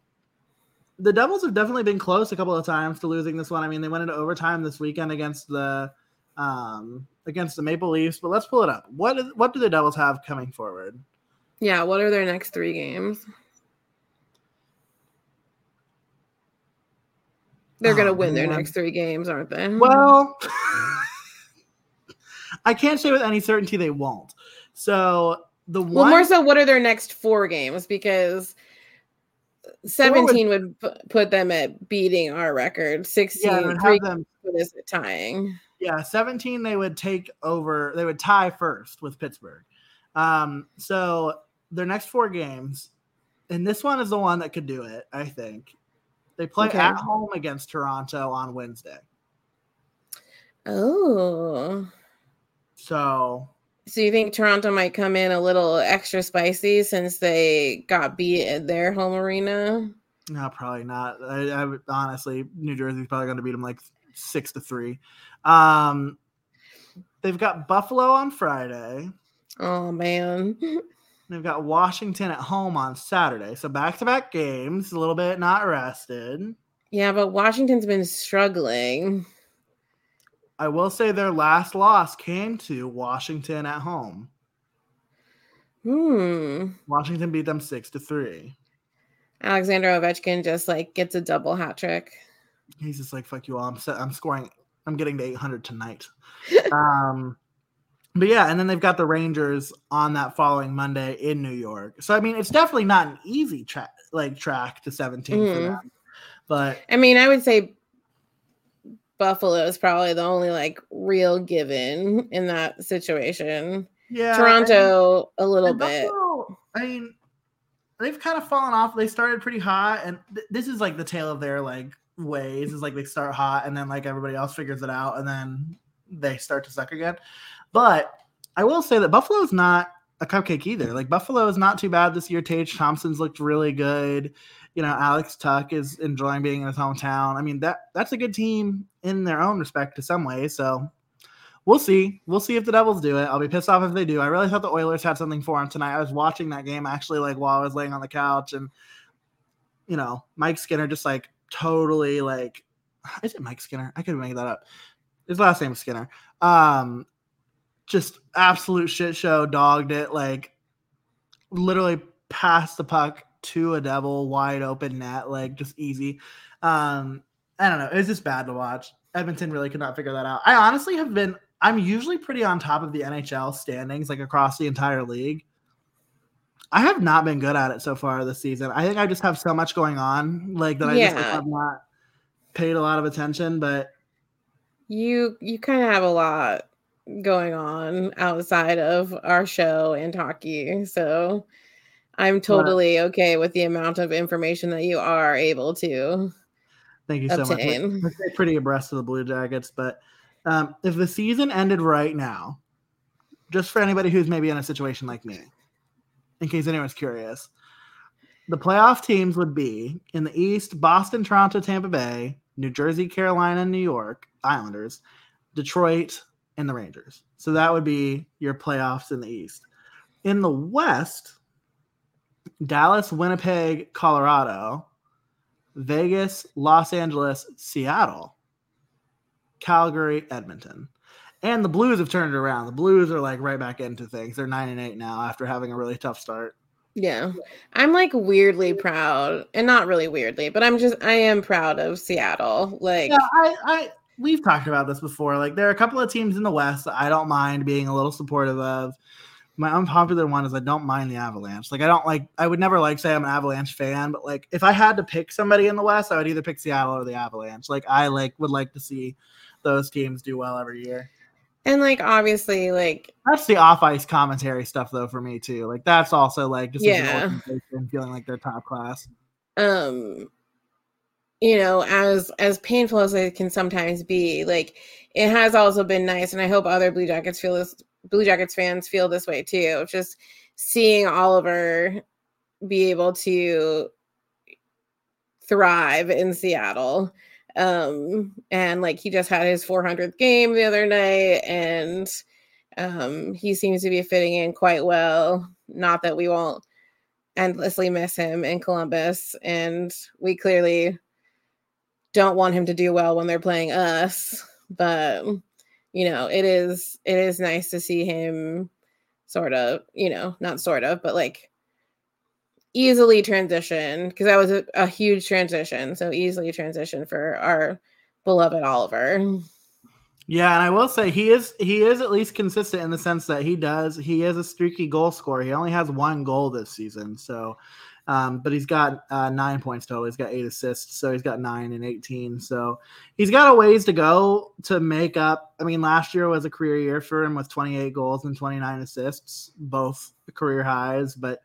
the Devils have definitely been close a couple of times to losing this one. I mean, they went into overtime this weekend against the um against the Maple Leafs, but let's pull it up. What is what do the Devils have coming forward? Yeah, what are their next three games? They're Oh, gonna win their next three games, aren't they? Well, I can't say with any certainty they won't. So the well, more so, what are their next four games? Because seventeen would pu- put them at beating our record. Sixteen, yeah, would three have them. us tying. Yeah, 17 they would take over. They would tie first with Pittsburgh. Um, so their next four games, and this one is the one that could do it, I think. They play Okay. at home against Toronto on Wednesday. Oh, So so you think Toronto might come in a little extra spicy since they got beat at their home arena? no, probably not. I, I would honestly, New Jersey's probably going to beat them like six to three. Um, they've got Buffalo on Friday. Oh man. They've got Washington at home on Saturday. So back to back games, a little bit not rested. Yeah, but Washington's been struggling. I will say their last loss came to Washington at home. Hmm. Washington beat them six to three. Alexander Ovechkin just like gets a double hat trick. He's just like, "Fuck you all." I'm set, I'm scoring. I'm getting to 800 tonight. um, but yeah, and then they've got the Rangers on that following Monday in New York. So I mean, it's definitely not an easy track, like track to 17 for Mhm. them. But I mean, I would say Buffalo is probably the only like real given in that situation. yeah, Toronto a little bit. Buffalo, I mean, they've kind of fallen off. They started pretty hot, and th- this is like the tail of their like ways. Is like they start hot, and then like everybody else figures it out, and then they start to suck again. But I will say that Buffalo's not a cupcake either. Like Buffalo is not too bad this year. Tage Thompson's looked really good. You know, Alex Tuch is enjoying being in his hometown. I mean that that's a good team in their own respect to some way. So we'll see. We'll see if the Devils do it. I'll be pissed off if they do. I really thought the Oilers had something for them tonight. I was watching that game actually, like while I was laying on the couch, and you know, Mike Skinner just like totally like, is it Mike Skinner? I could make that up. His last name is Skinner. Um, just absolute shit show. Dogged it. Like literally passed the puck to a Devil wide open net, like just easy. Um, I don't know. It was just bad to watch. Edmonton really could not figure that out. I honestly have been. I'm usually pretty on top of the NHL standings, like across the entire league. I have not been good at it so far this season. I think I just have so much going on, like that. I just like, have not paid a lot of attention. But You you kind of have a lot going on outside of our show and hockey. So I'm totally okay with the amount of information that you are able to. Thank you so much. We're pretty abreast of the Blue Jackets. But um, if the season ended right now, just for anybody who's maybe in a situation like me, in case anyone's curious, the playoff teams would be in the East: Boston, Toronto, Tampa Bay, New Jersey, Carolina, New York Islanders, Detroit, and the Rangers. So that would be your playoffs in the East. In the West, Dallas, Winnipeg, Colorado, Vegas, Los Angeles, Seattle, Calgary, Edmonton. And the Blues have turned it around. The Blues are like right back into things. They're 9 and 8 now after having a really tough start. Yeah. I'm like weirdly proud and not really weirdly, but I'm just I am proud of Seattle. Like Yeah, I, I we've talked about this before. Like there are a couple of teams in the West that I don't mind being a little supportive of. My unpopular one is I don't mind the Avalanche. Like I don't like I would never like say I'm an Avalanche fan, but like if I had to pick somebody in the West, I would either pick Seattle or the Avalanche. Like I like would like to see those teams do well every year. and like obviously like That's the off ice commentary stuff though for me too. Like that's also like just Yeah. feeling like they're top class. um you know as as painful as it can sometimes be like it has also been nice and i hope other blue jackets feel this blue jackets fans feel this way too just seeing oliver be able to thrive in seattle um and like he just had his 400th game the other night and um he seems to be fitting in quite well not that we won't endlessly miss him in Columbus, and we clearly don't want him to do well when they're playing us. But you know, it is it is nice to see him sort of, you know, not sort of, but like easily transition because that was a, a huge transition. So easily transition for our beloved Oliver. Yeah, and I will say he is he is at least consistent in the sense that he does he is a streaky goal scorer. He only has one goal this season, so um, but he's got uh, nine points total. He's got eight assists, so he's got nine and eighteen. So he's got a ways to go to make up. I mean, last year was a career year for him with twenty eight goals and twenty nine assists, both career highs. But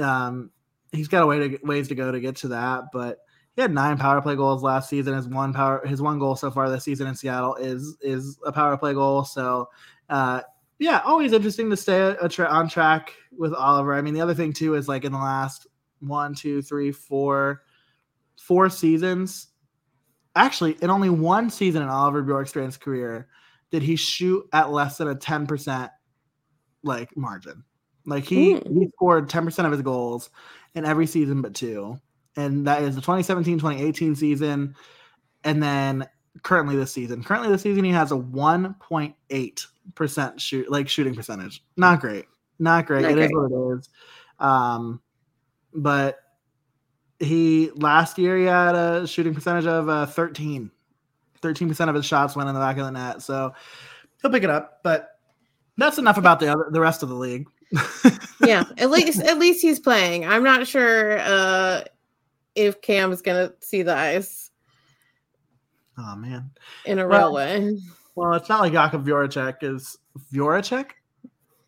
um, he's got a way to ways to go to get to that. But he had nine power play goals last season. His one power, his one goal so far this season in Seattle is is a power play goal. So, uh, yeah, always interesting to stay tra- on track with Oliver. I mean, the other thing too is like in the last one, two, three, four, four seasons. Actually, in only one season in Oliver Bjorkstrand's career did he shoot at less than a ten percent like margin. Like he mm. he scored ten percent of his goals in every season but two and that is the 2017-2018 season, and then currently this season. Currently this season, he has a 1.8 percent shoot like shooting percentage. Not great. Not great. Not it great. is what it is. Um, but he last year he had a shooting percentage of uh, 13. 13% of his shots went in the back of the net. So he'll pick it up. But that's enough about the other the rest of the league. yeah, at least at least he's playing. I'm not sure uh if is gonna see the ice. Oh man, in a well, real way. Well, it's not like Jakub Voracek is Voracek.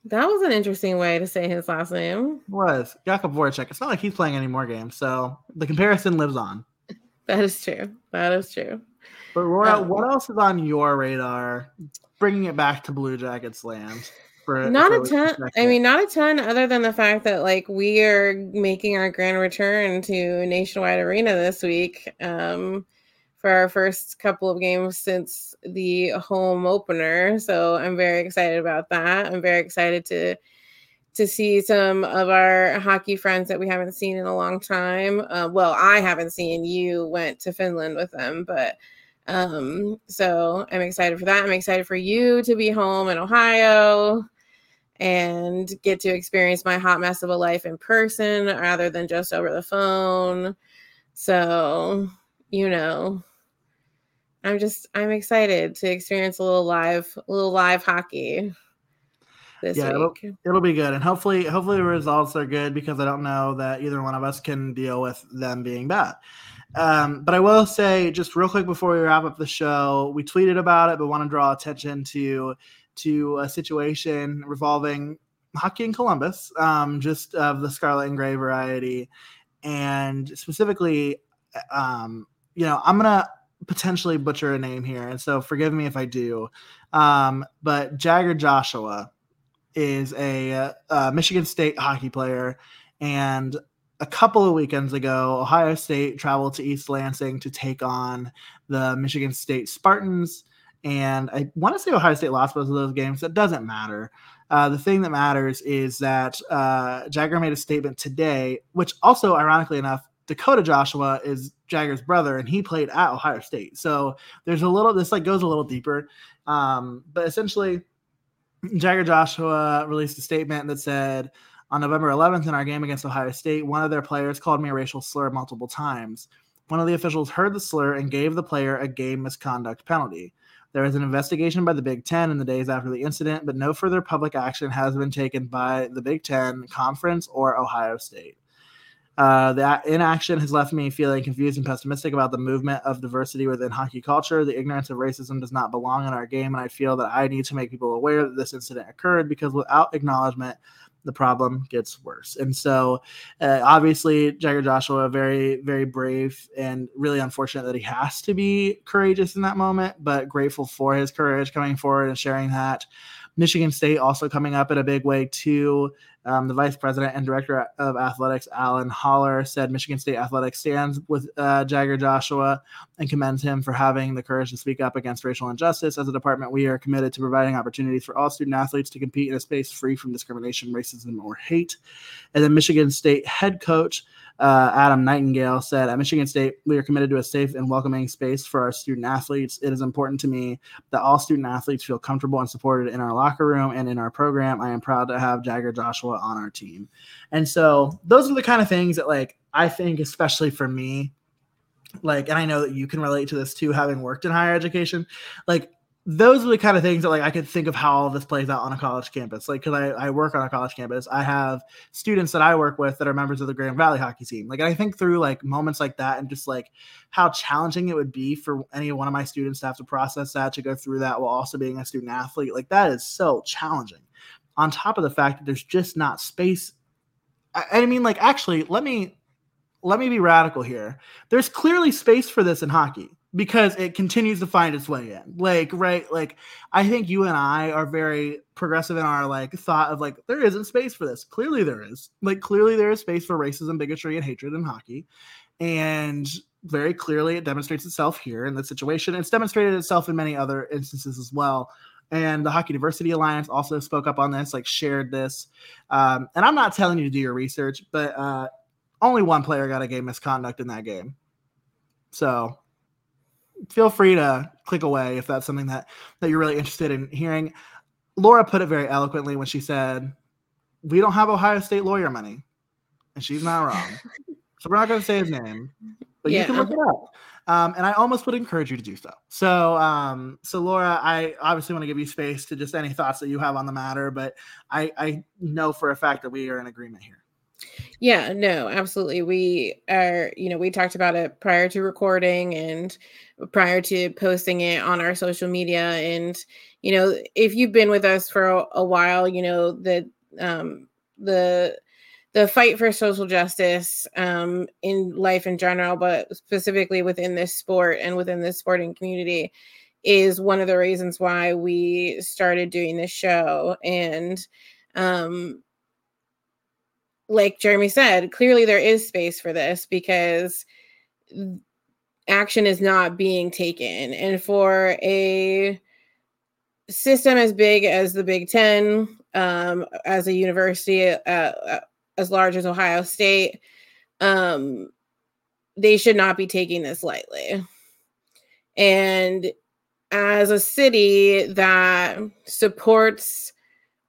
That was an interesting way to say his last name. Was Jakub Voracek? It's not like he's playing any more games, so the comparison lives on. That is true. That is true. But Roya, um, what else is on your radar? Bringing it back to Blue Jackets land. For, not for a ton. I mean, not a ton, other than the fact that like we are making our grand return to Nationwide Arena this week um, for our first couple of games since the home opener. So I'm very excited about that. I'm very excited to to see some of our hockey friends that we haven't seen in a long time. Uh, well, I haven't seen. You went to Finland with them, but um, so I'm excited for that. I'm excited for you to be home in Ohio and get to experience my hot mess of a life in person rather than just over the phone. So, you know, I'm just I'm excited to experience a little live a little live hockey this yeah, week. It'll, it'll, be good, and hopefully, hopefully the results are good because I don't know that either one of us can deal with them being bad. Um, but I will say, just real quick before we wrap up the show, we tweeted about it, but want to draw attention to to a situation revolving hockey in Columbus, um, just of the Scarlet and Gray variety, and specifically, um, you know, I'm gonna potentially butcher a name here, and so forgive me if I do. Um, but Jagger Joshua is a, a Michigan State hockey player, and a couple of weekends ago, Ohio State traveled to East Lansing to take on the Michigan State Spartans and I want to say Ohio State lost both of those games. That doesn't matter. Uh, the thing that matters is that uh, Jagger made a statement today, which also, ironically enough, Dakota Joshua is Jagger's brother, and he played at Ohio State. So there's a little. This like goes a little deeper, um, but essentially, Jagger Joshua released a statement that said. On November 11th, in our game against Ohio State, one of their players called me a racial slur multiple times. One of the officials heard the slur and gave the player a game misconduct penalty. There was an investigation by the Big Ten in the days after the incident, but no further public action has been taken by the Big Ten Conference or Ohio State. Uh, the inaction has left me feeling confused and pessimistic about the movement of diversity within hockey culture. The ignorance of racism does not belong in our game, and I feel that I need to make people aware that this incident occurred because without acknowledgement, the problem gets worse. And so, uh, obviously, Jagger Joshua, very, very brave and really unfortunate that he has to be courageous in that moment, but grateful for his courage coming forward and sharing that. Michigan State also coming up in a big way too. Um, the vice president and director of athletics, Alan Haller, said Michigan State athletics stands with uh, Jagger Joshua and commends him for having the courage to speak up against racial injustice. As a department, we are committed to providing opportunities for all student athletes to compete in a space free from discrimination, racism, or hate. And then Michigan State head coach uh, Adam Nightingale said, At Michigan State, we are committed to a safe and welcoming space for our student athletes. It is important to me that all student athletes feel comfortable and supported in our locker room and in our program. I am proud to have Jagger Joshua on our team. And so those are the kind of things that like I think especially for me like and I know that you can relate to this too having worked in higher education like those are the kind of things that like I could think of how all this plays out on a college campus. Like, because I, I work on a college campus, I have students that I work with that are members of the Grand Valley hockey team. Like, I think through like moments like that and just like how challenging it would be for any one of my students to have to process that, to go through that while also being a student athlete. Like, that is so challenging. On top of the fact that there's just not space. I, I mean, like, actually, let me let me be radical here. There's clearly space for this in hockey because it continues to find its way in. Like, right, like I think you and I are very progressive in our like thought of like there isn't space for this. Clearly there is. Like clearly there is space for racism, bigotry, and hatred in hockey. And very clearly it demonstrates itself here in this situation. It's demonstrated itself in many other instances as well. And the Hockey Diversity Alliance also spoke up on this, like shared this. Um, and I'm not telling you to do your research, but uh, only one player got a game misconduct in that game. So feel free to click away if that's something that that you're really interested in hearing. Laura put it very eloquently when she said, "We don't have Ohio State lawyer money," and she's not wrong. so we're not going to say his name, but yeah. you can look it up. Um, and I almost would encourage you to do so. So, um, so Laura, I obviously want to give you space to just any thoughts that you have on the matter, but I, I know for a fact that we are in agreement here. Yeah, no, absolutely. We are, you know, we talked about it prior to recording and prior to posting it on our social media. And, you know, if you've been with us for a, a while, you know, the um the the fight for social justice um in life in general, but specifically within this sport and within this sporting community is one of the reasons why we started doing this show. And um like Jeremy said, clearly there is space for this because action is not being taken. And for a system as big as the Big Ten, um, as a university uh, uh, as large as Ohio State, um, they should not be taking this lightly. And as a city that supports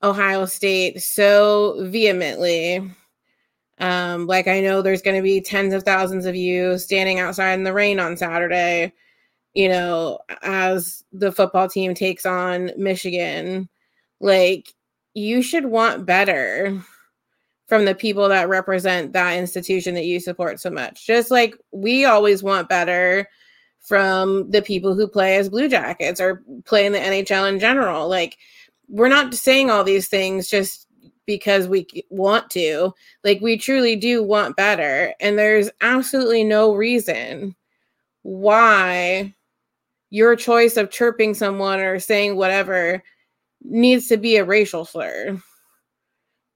Ohio State so vehemently, um, like I know there's going to be tens of thousands of you standing outside in the rain on Saturday, you know, as the football team takes on Michigan. Like you should want better from the people that represent that institution that you support so much. Just like we always want better from the people who play as Blue Jackets or play in the NHL in general. Like we're not saying all these things just because we want to. Like we truly do want better. And there's absolutely no reason why your choice of chirping someone or saying whatever needs to be a racial slur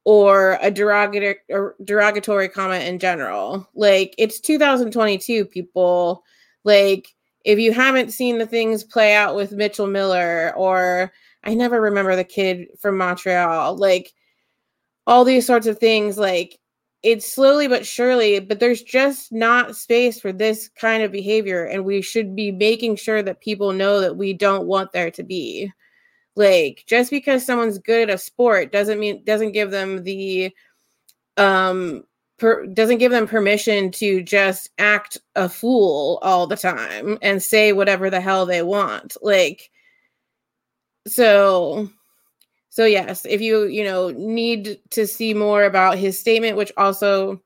or a derogatory or derogatory comment in general. Like it's 2022 people like if you haven't seen the things play out with Mitchell Miller or I never remember the kid from Montreal like all these sorts of things like it's slowly but surely but there's just not space for this kind of behavior and we should be making sure that people know that we don't want there to be. Like just because someone's good at a sport doesn't mean doesn't give them the um per, doesn't give them permission to just act a fool all the time and say whatever the hell they want. Like so so yes, if you you know need to see more about his statement, which also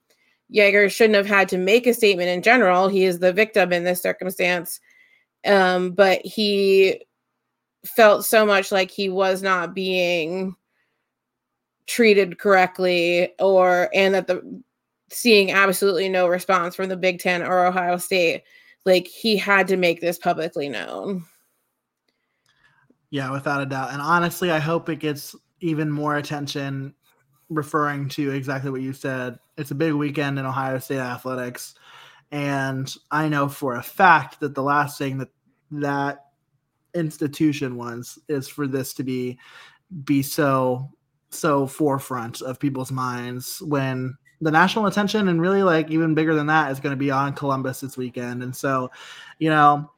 Jagger shouldn't have had to make a statement in general. He is the victim in this circumstance, um, but he felt so much like he was not being treated correctly, or and that the seeing absolutely no response from the Big Ten or Ohio State, like he had to make this publicly known. Yeah, without a doubt. And honestly, I hope it gets even more attention referring to exactly what you said. It's a big weekend in Ohio State athletics. And I know for a fact that the last thing that that institution wants is for this to be be so so forefront of people's minds when the national attention and really like even bigger than that is going to be on Columbus this weekend. And so, you know,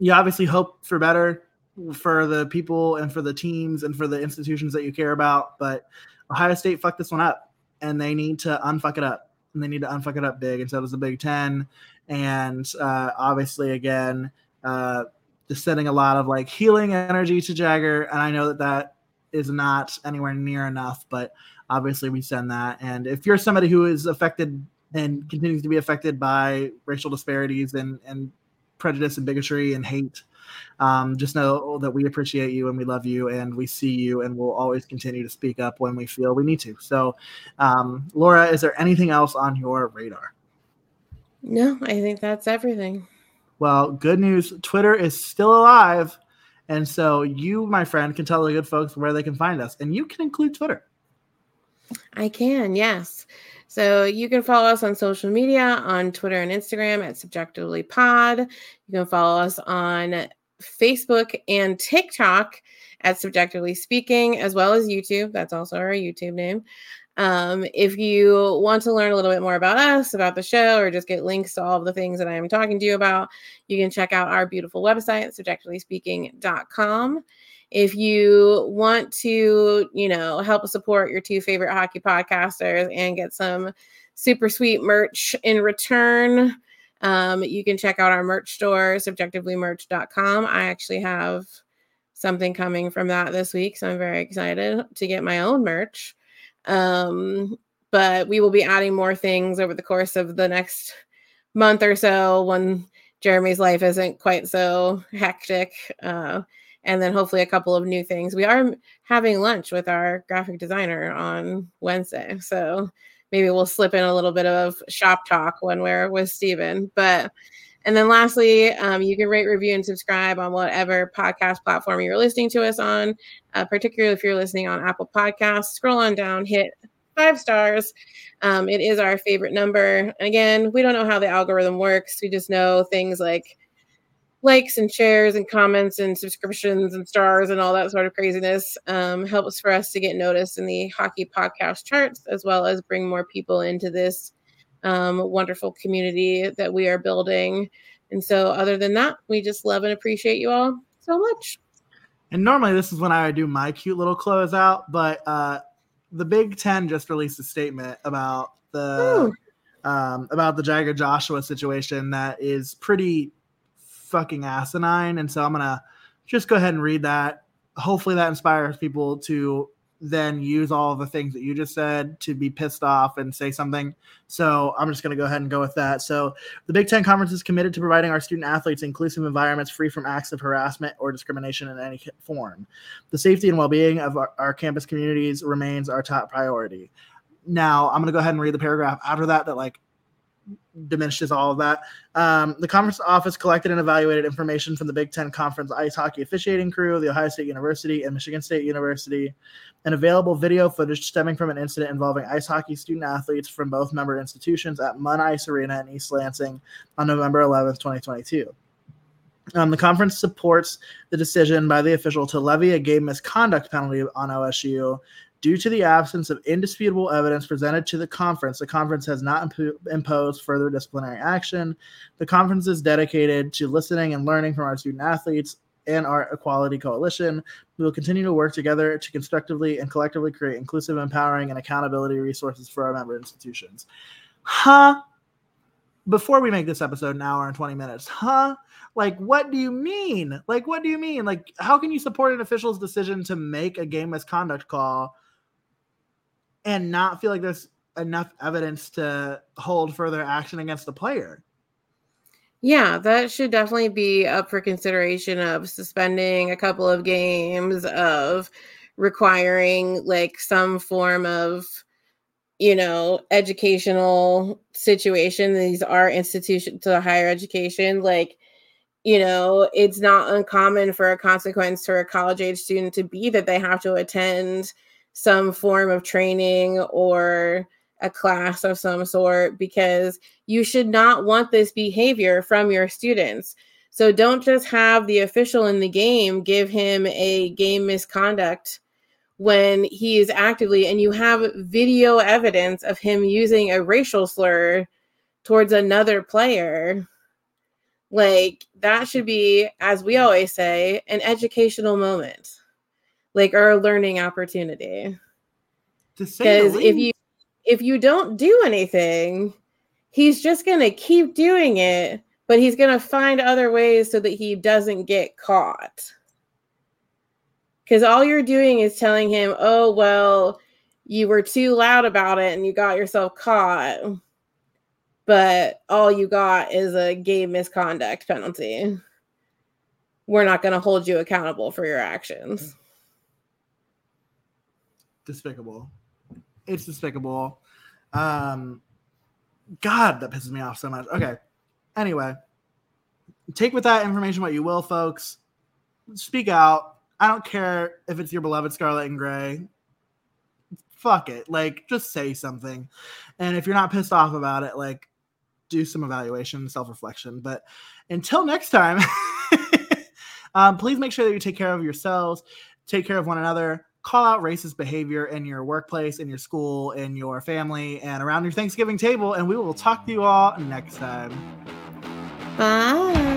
you obviously hope for better for the people and for the teams and for the institutions that you care about. But Ohio State fucked this one up, and they need to unfuck it up, and they need to unfuck it up big. And so does the Big Ten, and uh, obviously again, uh, just sending a lot of like healing energy to Jagger, and I know that that is not anywhere near enough, but obviously we send that. And if you're somebody who is affected and continues to be affected by racial disparities and and prejudice and bigotry and hate um, just know that we appreciate you and we love you and we see you and we'll always continue to speak up when we feel we need to. So, um, Laura, is there anything else on your radar? No, I think that's everything. Well, good news Twitter is still alive. And so you, my friend, can tell the good folks where they can find us. And you can include Twitter. I can, yes. So you can follow us on social media on Twitter and Instagram at Subjectively Pod. You can follow us on Facebook and TikTok at Subjectively Speaking, as well as YouTube. That's also our YouTube name. Um, if you want to learn a little bit more about us, about the show, or just get links to all of the things that I am talking to you about, you can check out our beautiful website, subjectivelyspeaking.com. If you want to, you know, help support your two favorite hockey podcasters and get some super sweet merch in return, um, you can check out our merch store, subjectivelymerch.com. I actually have something coming from that this week, so I'm very excited to get my own merch. Um, but we will be adding more things over the course of the next month or so when Jeremy's life isn't quite so hectic. Uh, and then hopefully a couple of new things. We are having lunch with our graphic designer on Wednesday. So maybe we'll slip in a little bit of shop talk when we're with Steven. But and then lastly, um, you can rate, review, and subscribe on whatever podcast platform you're listening to us on, uh, particularly if you're listening on Apple Podcasts. Scroll on down, hit five stars. Um, it is our favorite number. Again, we don't know how the algorithm works. We just know things like likes and shares and comments and subscriptions and stars and all that sort of craziness um, helps for us to get noticed in the hockey podcast charts as well as bring more people into this um, wonderful community that we are building. And so other than that we just love and appreciate you all so much. And normally this is when i do my cute little closeout but uh, the big ten just released a statement about the um, about the jagger joshua situation that is pretty fucking asinine. And so I'm gonna just go ahead and read that. Hopefully that inspires people to then use all the things that you just said to be pissed off and say something. So I'm just going to go ahead and go with that. So the Big Ten Conference is committed to providing our student athletes inclusive environments free from acts of harassment or discrimination in any form. The safety and well-being of our, our campus communities remains our top priority. Now I'm going to go ahead and read the paragraph after that that like diminishes all of that. Um, the conference office collected and evaluated information from the Big Ten Conference ice hockey officiating crew, the Ohio State University, and Michigan State University, and available video footage stemming from an incident involving ice hockey student athletes from both member institutions at Munn Ice Arena in East Lansing on November 11th, 2022. Um, the conference supports the decision by the official to levy a game misconduct penalty on OSU Due to the absence of indisputable evidence presented to the conference, the conference has not imp- imposed further disciplinary action. The conference is dedicated to listening and learning from our student athletes and our Equality Coalition. We will continue to work together to constructively and collectively create inclusive, empowering, and accountability resources for our member institutions. Huh? Before we make this episode an hour and 20 minutes, huh? Like, what do you mean? Like, what do you mean? Like, how can you support an official's decision to make a game misconduct call and not feel like there's enough evidence to hold further action against the player. Yeah, that should definitely be up for consideration of suspending a couple of games, of requiring like some form of you know educational situation these are institutions to higher education like you know it's not uncommon for a consequence for a college age student to be that they have to attend some form of training or a class of some sort because you should not want this behavior from your students. So don't just have the official in the game give him a game misconduct when he is actively and you have video evidence of him using a racial slur towards another player. Like that should be, as we always say, an educational moment like or a learning opportunity. To say the Because if you if you don't do anything, he's just gonna keep doing it, but he's gonna find other ways so that he doesn't get caught. Because all you're doing is telling him, oh, well, you were too loud about it and you got yourself caught. But all you got is a game misconduct penalty. We're not going to hold you accountable for your actions. Despicable. It's despicable. Um, God, that pisses me off so much. Okay. Anyway, take with that information what you will, folks. Speak out. I don't care if it's your beloved Scarlet and Gray. Fuck it. Like, just say something. And if you're not pissed off about it, like, do some evaluation, self reflection. But until next time, um, please make sure that you take care of yourselves, take care of one another, call out racist behavior in your workplace, in your school, in your family, and around your Thanksgiving table. And we will talk to you all next time. Bye.